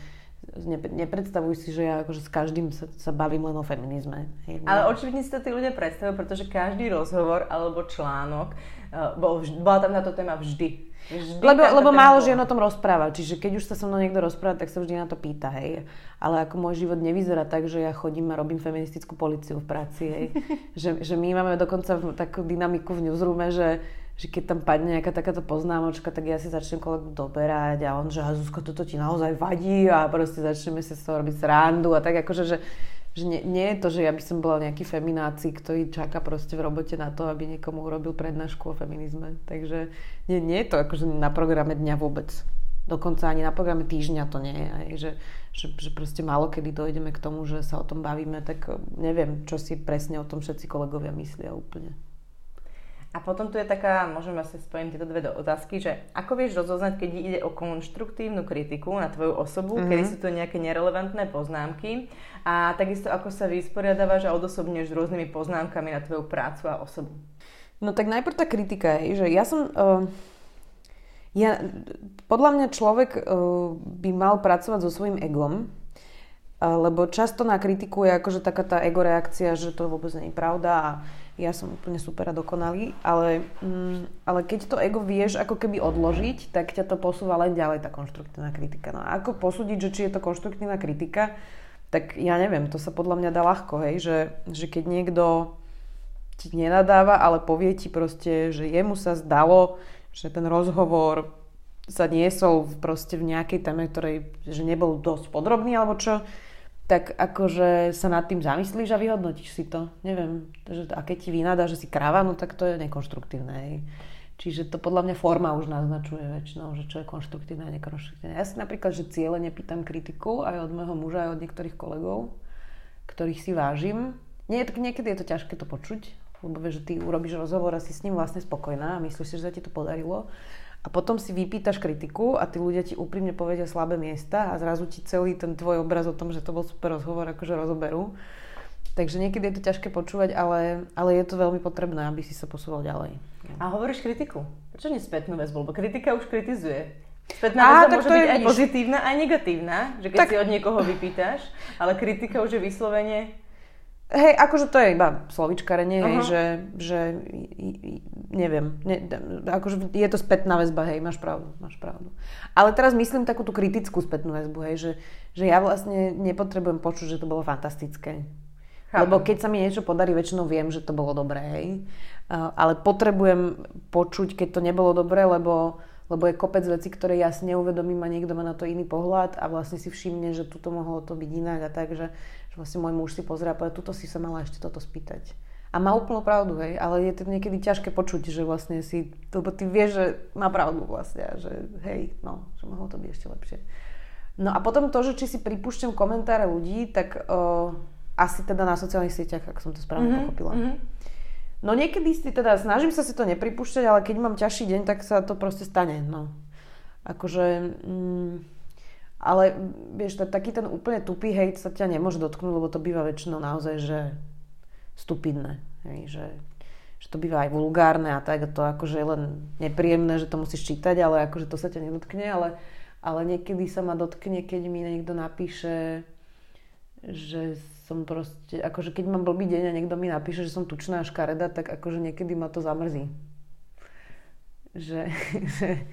nepredstavuj si, že ja akože s každým sa, sa bavím len o feminizme. Hej, ale očividne si to tí ľudia predstavujú, pretože každý rozhovor alebo článok Eh, bol, bola tam na to téma vždy. Vždy lebo lebo málo žien o tom rozpráva, čiže keď už sa so mnou niekto rozpráva, tak sa vždy na to pýta, hej. Ale ako môj život nevyzerá tak, že ja chodím a robím feministickú policiu v práci, hej. že, že my máme dokonca takú dynamiku v newsroome, že, že keď tam padne nejaká takáto poznámočka, tak ja si začnem kolegu doberať a on, že Zuzko, toto ti naozaj vadí a proste začneme si z toho robiť srandu a tak akože, že že nie, nie je to, že ja by som bola nejaký femináci, ktorý čaká proste v robote na to, aby niekomu urobil prednášku o feminizme. Takže nie, nie je to akože na programe dňa vôbec. Dokonca ani na programe týždňa to nie je. Aj, že, že, že proste málo kedy dojdeme k tomu, že sa o tom bavíme, tak neviem, čo si presne o tom všetci kolegovia myslia úplne. A potom tu je taká, môžeme asi spojím tieto dve otázky, že ako vieš rozoznať, keď ide o konštruktívnu kritiku na tvoju osobu, mm-hmm. kedy sú to nejaké nerelevantné poznámky a takisto ako sa vysporiadávaš a odosobňuješ s rôznymi poznámkami na tvoju prácu a osobu. No tak najprv tá kritika je, že ja som... Uh, ja, podľa mňa človek uh, by mal pracovať so svojím egom, uh, lebo často na kritiku je akože taká tá ego reakcia, že to vôbec nie je pravda a ja som úplne super a dokonalý, ale, mm, ale keď to ego vieš ako keby odložiť, tak ťa to posúva len ďalej tá konštruktívna kritika. No a ako posúdiť, že či je to konštruktívna kritika, tak ja neviem, to sa podľa mňa dá ľahko, hej, že, že keď niekto ti nenadáva, ale povie ti proste, že jemu sa zdalo, že ten rozhovor sa niesol proste v nejakej téme, ktorej že nebol dosť podrobný alebo čo, tak akože sa nad tým zamyslíš a vyhodnotíš si to. Neviem. Že, a keď ti vynadá, že si kráva, no tak to je nekonštruktívne. Čiže to podľa mňa forma už naznačuje väčšinou, že čo je konštruktívne a nekonštruktívne. Ja si napríklad, že cieľe nepýtam kritiku aj od môjho muža, aj od niektorých kolegov, ktorých si vážim. Nie, niekedy je to ťažké to počuť, lebo vieš, že ty urobíš rozhovor a si s ním vlastne spokojná a myslíš si, že sa ti to podarilo a potom si vypýtaš kritiku a tí ľudia ti úprimne povedia slabé miesta a zrazu ti celý ten tvoj obraz o tom, že to bol super rozhovor, akože rozoberú. Takže niekedy je to ťažké počúvať, ale, ale je to veľmi potrebné, aby si sa posúval ďalej. A hovoríš kritiku. Prečo nie spätnú väzbu? Lebo kritika už kritizuje. Spätná väzba môže byť aj pozitívna, aj negatívna. Že keď tak... si od niekoho vypýtaš, ale kritika už je vyslovene Hej, akože to je iba slovičkarenie, hej, že, že neviem, ne, akože je to spätná väzba, hej, máš pravdu, máš pravdu. Ale teraz myslím takú tú kritickú spätnú väzbu, hej, že, že ja vlastne nepotrebujem počuť, že to bolo fantastické. Chápem. Lebo keď sa mi niečo podarí, väčšinou viem, že to bolo dobré, hej. Ale potrebujem počuť, keď to nebolo dobré, lebo, lebo je kopec vecí, ktoré ja si neuvedomím a niekto má na to iný pohľad a vlastne si všimne, že tuto mohlo to byť inak a tak, že, že vlastne môj muž si pozrie a povie, tuto si sa mala ešte toto spýtať. A má úplnú pravdu, hej, ale je to niekedy ťažké počuť, že vlastne si, lebo ty vieš, že má pravdu vlastne, že hej, no, že mohlo to byť ešte lepšie. No a potom to, že či si pripúšťam komentáre ľudí, tak uh, asi teda na sociálnych sieťach, ak som to správne mm-hmm, pochopila. Mm-hmm. No niekedy si teda, snažím sa si to nepripúšťať, ale keď mám ťažší deň, tak sa to proste stane, no. Akože... Mm, ale vieš, taký ten úplne tupý hejt sa ťa nemôže dotknúť, lebo to býva väčšinou naozaj, že stupidné. Hej, že, že to býva aj vulgárne a tak, a to akože je len nepríjemné, že to musíš čítať, ale akože to sa ťa nedotkne, ale, ale niekedy sa ma dotkne, keď mi niekto napíše, že som proste, akože keď mám blbý deň a niekto mi napíše, že som tučná a škareda, tak akože niekedy ma to zamrzí. Že, že,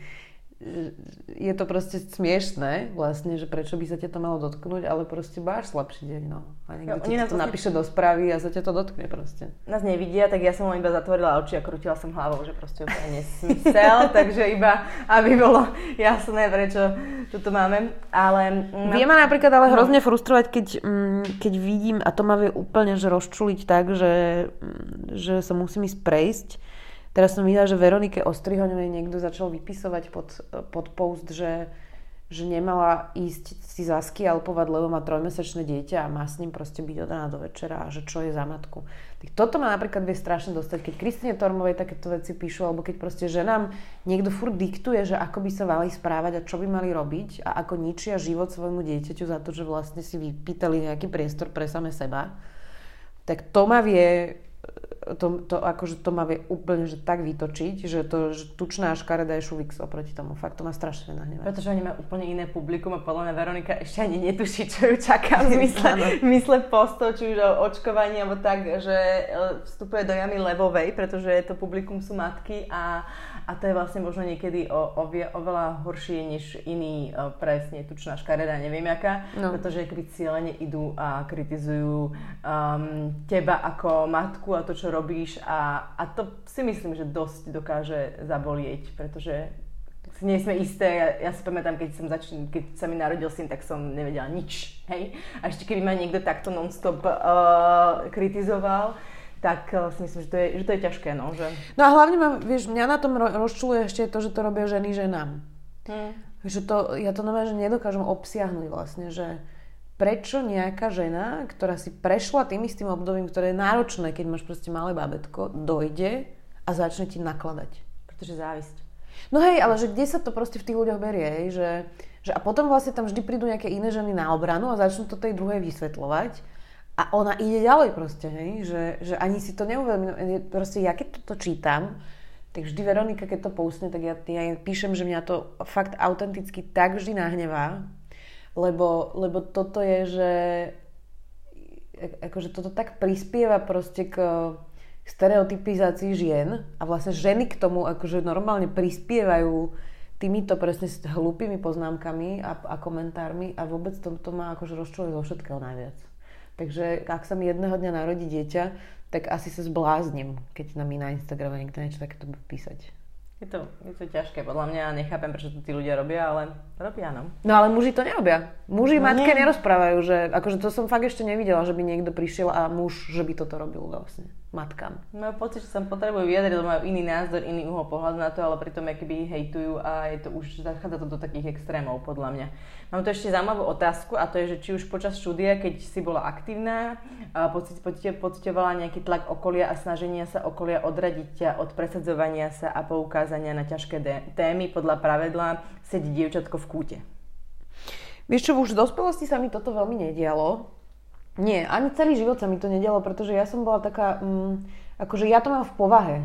je to proste smiešné vlastne, že prečo by sa ťa to malo dotknúť, ale proste máš slabší deň, no. A niekto ti to napíše do správy a sa ťa to dotkne proste. Nás nevidia, tak ja som len iba zatvorila oči a krútila som hlavou, že proste úplne nesmysel, takže iba, aby bolo jasné, prečo toto máme. Ale... No... Vie ma napríklad ale no. hrozne frustrovať, keď, mm, keď vidím, a to ma vie úplne že rozčuliť tak, že, mm, že sa musím ísť prejsť, Teraz som videla, že Veronike Ostrihoňovej niekto začal vypisovať pod, pod post, že, že nemala ísť si alpovať, lebo má trojmesačné dieťa a má s ním proste byť od rána do večera a že čo je za matku. Tak toto ma napríklad vie strašne dostať, keď Kristine Tormovej takéto veci píšu, alebo keď proste ženám niekto furt diktuje, že ako by sa mali správať a čo by mali robiť a ako ničia život svojmu dieťaťu za to, že vlastne si vypýtali nejaký priestor pre same seba, tak to ma vie to, to, akože to ma vie úplne že tak vytočiť, že to že tučná škareda je šuvix oproti tomu. Fakt to ma strašne nahnevá. Pretože oni majú úplne iné publikum a podľa mňa Veronika ešte ani netuší, čo ju čaká v zmysle, v zmysle postov, či už o očkovaní alebo tak, že e, vstupuje do jamy levovej, pretože to publikum sú matky a a to je vlastne možno niekedy o, o, oveľa horšie než iný o, presne tučná škareda, neviem aká, no. pretože keby cieľene idú a kritizujú um, teba ako matku a to, čo robíš a, a to si myslím, že dosť dokáže zabolieť, pretože nie sme isté, ja, ja si pamätám, keď, som začín, keď sa mi narodil syn, tak som nevedela nič, hej. A ešte keby ma niekto takto non-stop uh, kritizoval, tak uh, si myslím, že to je, že to je ťažké. No, že... no a hlavne ma, vieš, mňa na tom rozčuluje ešte to, že to robia ženy ženám. Hmm. Že to, ja to normálne, že nedokážem obsiahnuť vlastne, že prečo nejaká žena, ktorá si prešla tým istým obdobím, ktoré je náročné, keď máš proste malé babetko, dojde a začne ti nakladať. Pretože závisť. No hej, ale že kde sa to proste v tých ľuďoch berie, hej, že, že a potom vlastne tam vždy prídu nejaké iné ženy na obranu a začnú to tej druhej vysvetľovať a ona ide ďalej proste, hej? Že, že ani si to neuvedomím. Proste ja keď toto čítam, tak vždy Veronika, keď to pousne, tak ja, ja píšem, že mňa to fakt autenticky tak vždy nahnevá, lebo, lebo toto je, že akože toto tak prispieva proste k, stereotypizácii žien a vlastne ženy k tomu akože normálne prispievajú týmito presne s hlúpými poznámkami a, a komentármi a vôbec to, to má akože rozčúli zo všetkého najviac. Takže ak sa mi jedného dňa narodí dieťa, tak asi sa zbláznim, keď na mi na Instagrame niekto niečo takéto bude písať. Je to, je to ťažké, podľa mňa nechápem, prečo to tí ľudia robia, ale robia, no. No ale muži to nerobia. Muži no, matke nerozprávajú, že akože to som fakt ešte nevidela, že by niekto prišiel a muž, že by toto robil vlastne matkám. Majú pocit, že sa potrebujú vyjadriť, lebo majú iný názor, iný uhol pohľadu na to, ale pritom keby hejtujú a je to už, zachádza to do takých extrémov, podľa mňa. Mám tu ešte zaujímavú otázku a to je, že či už počas štúdia, keď si bola aktívna, pocit, pocit, pocitovala nejaký tlak okolia a snaženia sa okolia odradiť ťa od presadzovania sa a poukázania na ťažké témy podľa pravidla sedí dievčatko v kúte. Vieš čo, už v dospelosti sa mi toto veľmi nedialo, nie, ani celý život sa mi to nedialo, pretože ja som bola taká, mm, akože ja to mám v povahe.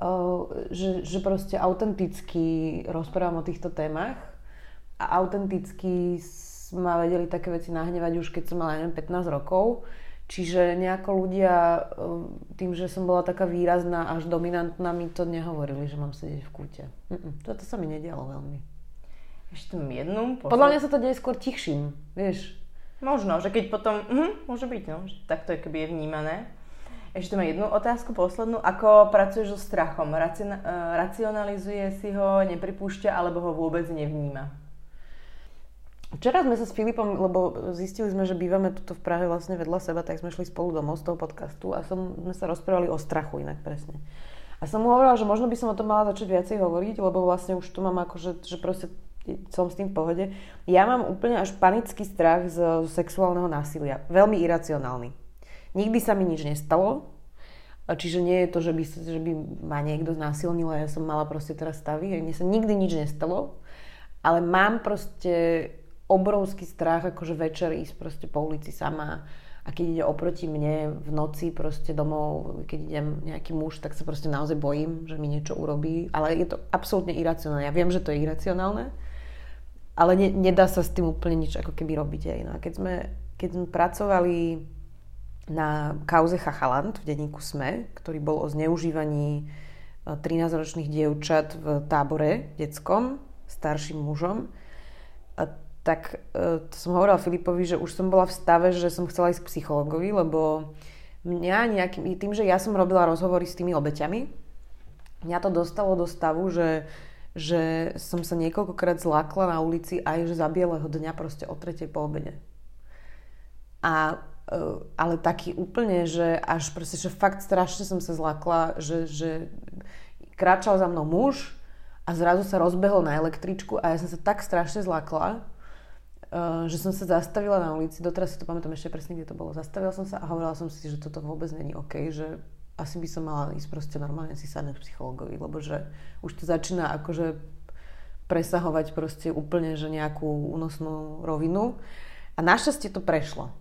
Uh, že, že proste autenticky rozprávam o týchto témach a autenticky ma vedeli také veci nahnevať už keď som mala, neviem, 15 rokov. Čiže nejako ľudia tým, že som bola taká výrazná až dominantná, mi to nehovorili, že mám sedieť v kúte. Mm-mm, toto sa mi nedialo veľmi. Ešte jednu? Posled... Podľa mňa sa to deje skôr tichším, vieš. Možno, že keď potom, uh, môže byť, no, že takto je, keby je vnímané. Ešte mám jednu otázku, poslednú. Ako pracuješ so strachom? Raci- racionalizuje si ho, nepripúšťa, alebo ho vôbec nevníma? Včera sme sa s Filipom, lebo zistili sme, že bývame tuto v Prahe vlastne vedľa seba, tak sme šli spolu domov z toho podcastu a som, sme sa rozprávali o strachu inak presne. A som mu hovorila, že možno by som o tom mala začať viacej hovoriť, lebo vlastne už tu mám ako, že, že proste som s tým v pohode. Ja mám úplne až panický strach z, z sexuálneho násilia. Veľmi iracionálny. Nikdy sa mi nič nestalo, čiže nie je to, že by, že by ma niekto znásilnil a ja som mala proste teraz stavy. Mne sa nikdy nič nestalo, ale mám proste obrovský strach, akože večer ísť proste po ulici sama a keď ide oproti mne v noci proste domov, keď idem nejaký muž, tak sa proste naozaj bojím, že mi niečo urobí. Ale je to absolútne iracionálne. Ja viem, že to je iracionálne, ale ne, nedá sa s tým úplne nič ako keby robiť aj. No a keď sme, keď sme pracovali na kauze Chachaland v denníku SME, ktorý bol o zneužívaní 13-ročných e, dievčat v tábore detskom, starším mužom, tak e, to som hovorila Filipovi, že už som bola v stave, že som chcela ísť k psychologovi, lebo mňa nejakým, tým, že ja som robila rozhovory s tými obeťami, mňa to dostalo do stavu, že že som sa niekoľkokrát zlákla na ulici aj že za bieleho dňa proste o tretej po obede. A, e, ale taký úplne, že až proste, že fakt strašne som sa zlákla, že, že kráčal za mnou muž a zrazu sa rozbehol na električku a ja som sa tak strašne zlákla, e, že som sa zastavila na ulici, doteraz si to pamätám ešte presne, kde to bolo. Zastavila som sa a hovorila som si, že toto vôbec není OK, že asi by som mala ísť proste normálne si sadnúť psychologovi, lebo že už to začína akože presahovať proste úplne že nejakú únosnú rovinu. A našťastie to prešlo.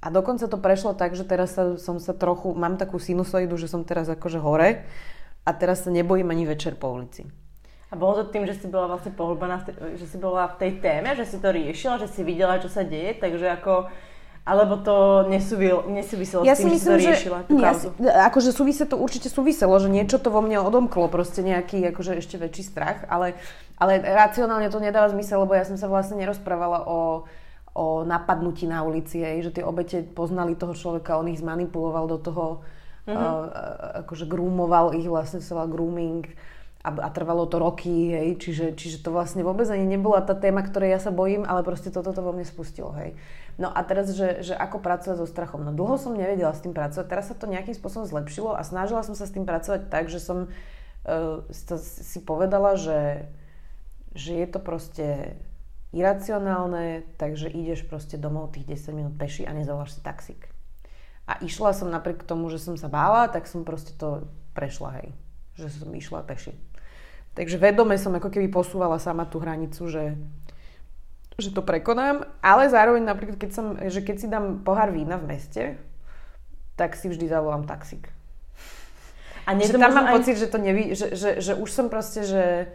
A dokonca to prešlo tak, že teraz sa, som sa trochu, mám takú sinusoidu, že som teraz akože hore a teraz sa nebojím ani večer po ulici. A bolo to tým, že si bola vlastne pohlbená, že si bola v tej téme, že si to riešila, že si videla, čo sa deje, takže ako alebo to nesúvil, nesúviselo ja s tým, si myslím, že to riešila, tú ja si, akože súviselo to, určite súviselo, že niečo to vo mne odomklo, proste nejaký akože ešte väčší strach, ale, ale racionálne to nedáva zmysel, lebo ja som sa vlastne nerozprávala o, o napadnutí na ulici, aj, že tie obete poznali toho človeka, on ich zmanipuloval do toho, mm-hmm. uh, akože groomoval ich, vlastne sa volal grooming a, a trvalo to roky, hej, čiže, čiže to vlastne vôbec ani nebola tá téma, ktorej ja sa bojím, ale proste toto to vo mne spustilo, hej. No a teraz, že, že ako pracovať so strachom. No dlho som nevedela s tým pracovať, teraz sa to nejakým spôsobom zlepšilo a snažila som sa s tým pracovať tak, že som uh, si povedala, že, že je to proste iracionálne, takže ideš proste domov tých 10 minút peši a nezavoláš si taxík. A išla som napriek tomu, že som sa bála, tak som proste to prešla, hej. Že som išla peši. Takže vedome som ako keby posúvala sama tú hranicu, že že to prekonám, ale zároveň napríklad, keď, som, že keď si dám pohár vína v meste, tak si vždy zavolám taxík. A nie že tam mám aj... pocit, že to nevy, že, že, že už som proste, že,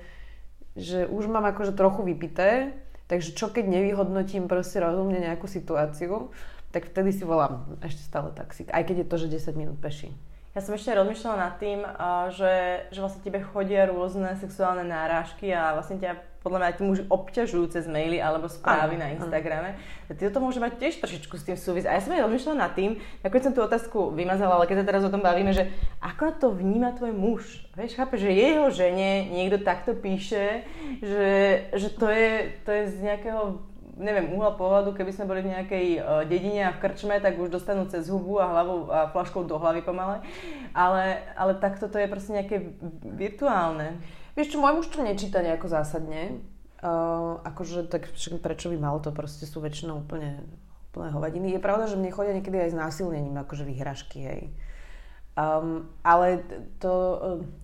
že už mám akože trochu vypité, takže čo keď nevyhodnotím proste rozumne nejakú situáciu, tak vtedy si volám ešte stále taxík, aj keď je to, že 10 minút peši. Ja som ešte rozmýšľala nad tým, že, že vlastne tebe chodia rôzne sexuálne náražky a vlastne ťa podľa mňa tí muži obťažujú cez maily alebo správy ano, na Instagrame. Ano. Ty to môže mať tiež trošičku s tým súvis. A ja som aj rozmýšľala nad tým, ako som tú otázku vymazala, ale keď sa teraz o tom bavíme, že ako to vníma tvoj muž? Vieš, chápe, že jeho žene niekto takto píše, že, že to, je, to je z nejakého neviem, uhla pohľadu, keby sme boli v nejakej uh, dedine a v krčme, tak už dostanú cez hubu a hlavu a flaškou do hlavy pomale. Ale, ale takto to je proste nejaké virtuálne. Vieš čo, môj muž to nečíta nejako zásadne. Uh, akože, tak prečo by malo to proste sú väčšinou úplne, úplne hovadiny. Je pravda, že mne chodia niekedy aj s násilnením, akože vyhražky, hej. Um, ale to... Uh,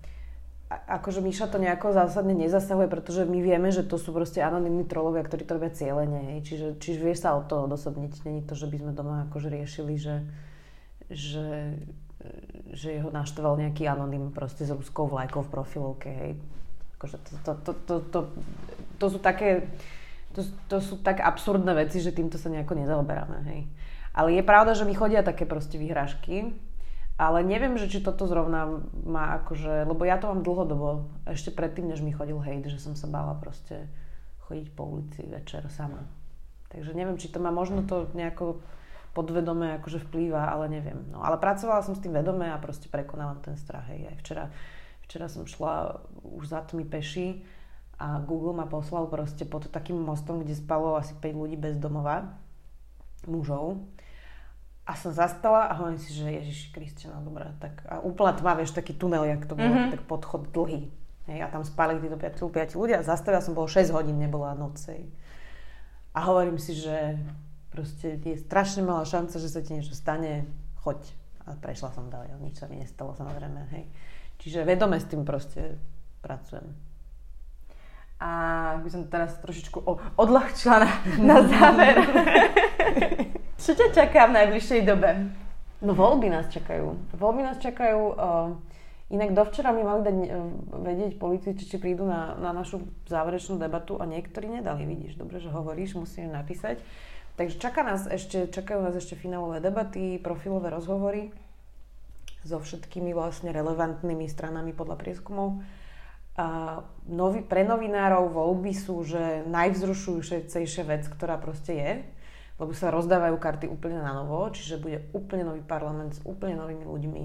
akože Míša to nejako zásadne nezasahuje, pretože my vieme, že to sú proste anonimní trolovia, ktorí to robia cieľene. Čiže, čiže vieš sa o to odosobniť. Není to, že by sme doma akože riešili, že, že, že jeho naštval nejaký anonym proste s ruskou vlajkou v profilovke. Hej. Akože to, to, to, to, to, to sú také... To, to sú tak absurdné veci, že týmto sa nejako nezaoberáme. Hej. Ale je pravda, že mi chodia také proste vyhrážky, ale neviem, že či toto zrovna má akože, lebo ja to mám dlhodobo, ešte predtým, než mi chodil hejt, že som sa bála proste chodiť po ulici večer sama. Takže neviem, či to má možno to nejako podvedome akože vplýva, ale neviem. No, ale pracovala som s tým vedome a proste prekonávam ten strach. Hej. Aj včera, včera som šla už za tmy peši a Google ma poslal proste pod takým mostom, kde spalo asi 5 ľudí bez domova, mužov. A som zastala a hovorím si, že Ježiš Kristina, no dobré, tak a úplne tma, vieš, taký tunel, jak to bolo, mm-hmm. tak podchod dlhý. Hej, a tam spali títo 5, 5 ľudia a zastavila som, bolo 6 hodín, nebola noc. Hej. A hovorím si, že proste je strašne malá šanca, že sa ti niečo stane, choď. A prešla som ďalej, nič sa mi nestalo samozrejme, hej. Čiže vedome s tým proste pracujem. A by som teraz trošičku odľahčila na, na záver. Čo ťa čaká v najbližšej dobe? No voľby nás čakajú. Voľby nás čakajú. Uh, inak dovčera mi mali dať uh, vedieť politici, či prídu na, na našu záverečnú debatu a niektorí nedali. Vidíš, dobre, že hovoríš, musím napísať. Takže čaká nás ešte, čakajú nás ešte finálové debaty, profilové rozhovory so všetkými vlastne relevantnými stranami podľa prieskumov. A novi, pre novinárov voľby sú, že najvzrušujúcejšia vec, ktorá proste je lebo sa rozdávajú karty úplne na novo, čiže bude úplne nový parlament s úplne novými ľuďmi.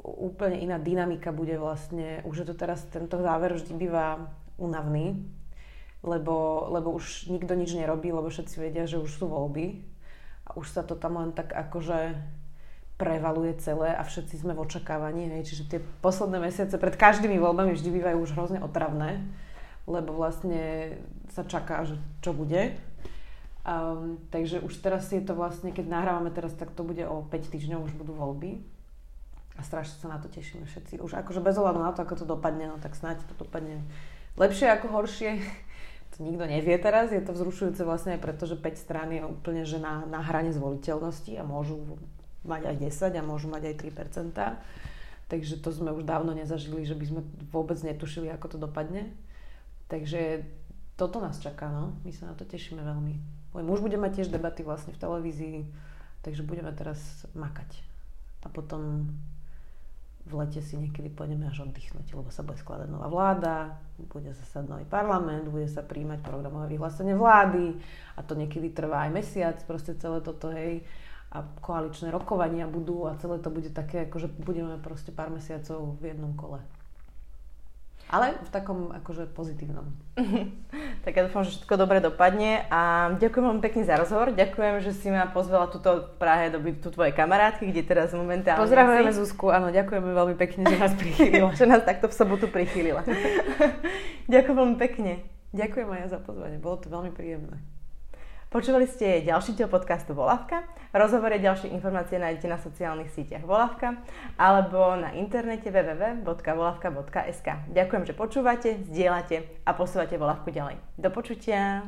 Úplne iná dynamika bude vlastne, už je to teraz, tento záver vždy býva únavný, lebo, lebo už nikto nič nerobí, lebo všetci vedia, že už sú voľby a už sa to tam len tak akože prevaluje celé a všetci sme v očakávaní, hej. čiže tie posledné mesiace pred každými voľbami vždy bývajú už hrozne otravné, lebo vlastne sa čaká, že čo bude Um, takže už teraz je to vlastne, keď nahrávame teraz, tak to bude o 5 týždňov, už budú voľby. A strašne sa na to tešíme všetci. Už akože bez ohľadu na to, ako to dopadne, no tak snáď to dopadne lepšie ako horšie. To nikto nevie teraz. Je to vzrušujúce vlastne aj preto, že 5 strán je úplne že na, na hrane zvoliteľnosti a môžu mať aj 10 a môžu mať aj 3 Takže to sme už dávno nezažili, že by sme vôbec netušili, ako to dopadne. Takže toto nás čaká, no. My sa na to tešíme veľmi. Môj muž bude mať tiež debaty vlastne v televízii, takže budeme teraz makať. A potom v lete si niekedy pôjdeme až oddychnúť, lebo sa bude skladať nová vláda, bude sa nový parlament, bude sa príjmať programové vyhlásenie vlády a to niekedy trvá aj mesiac, proste celé toto, hej a koaličné rokovania budú a celé to bude také, akože budeme proste pár mesiacov v jednom kole. Ale v takom akože pozitívnom. tak ja dúfam, že všetko dobre dopadne a ďakujem veľmi pekne za rozhovor. Ďakujem, že si ma pozvala tuto v Prahe do tu tvojej kamarátky, kde teraz momentálne Pozdravujeme Zuzku, áno, ďakujeme veľmi pekne, že nás prichýlila. že nás takto v sobotu prichýlila. ďakujem veľmi pekne. Ďakujem aj ja za pozvanie, bolo to veľmi príjemné. Počúvali ste ďalší diel podcastu Volavka. Rozhovory a ďalšie informácie nájdete na sociálnych sieťach Volavka alebo na internete www.volavka.sk. Ďakujem, že počúvate, zdieľate a posúvate Volavku ďalej. Do počutia!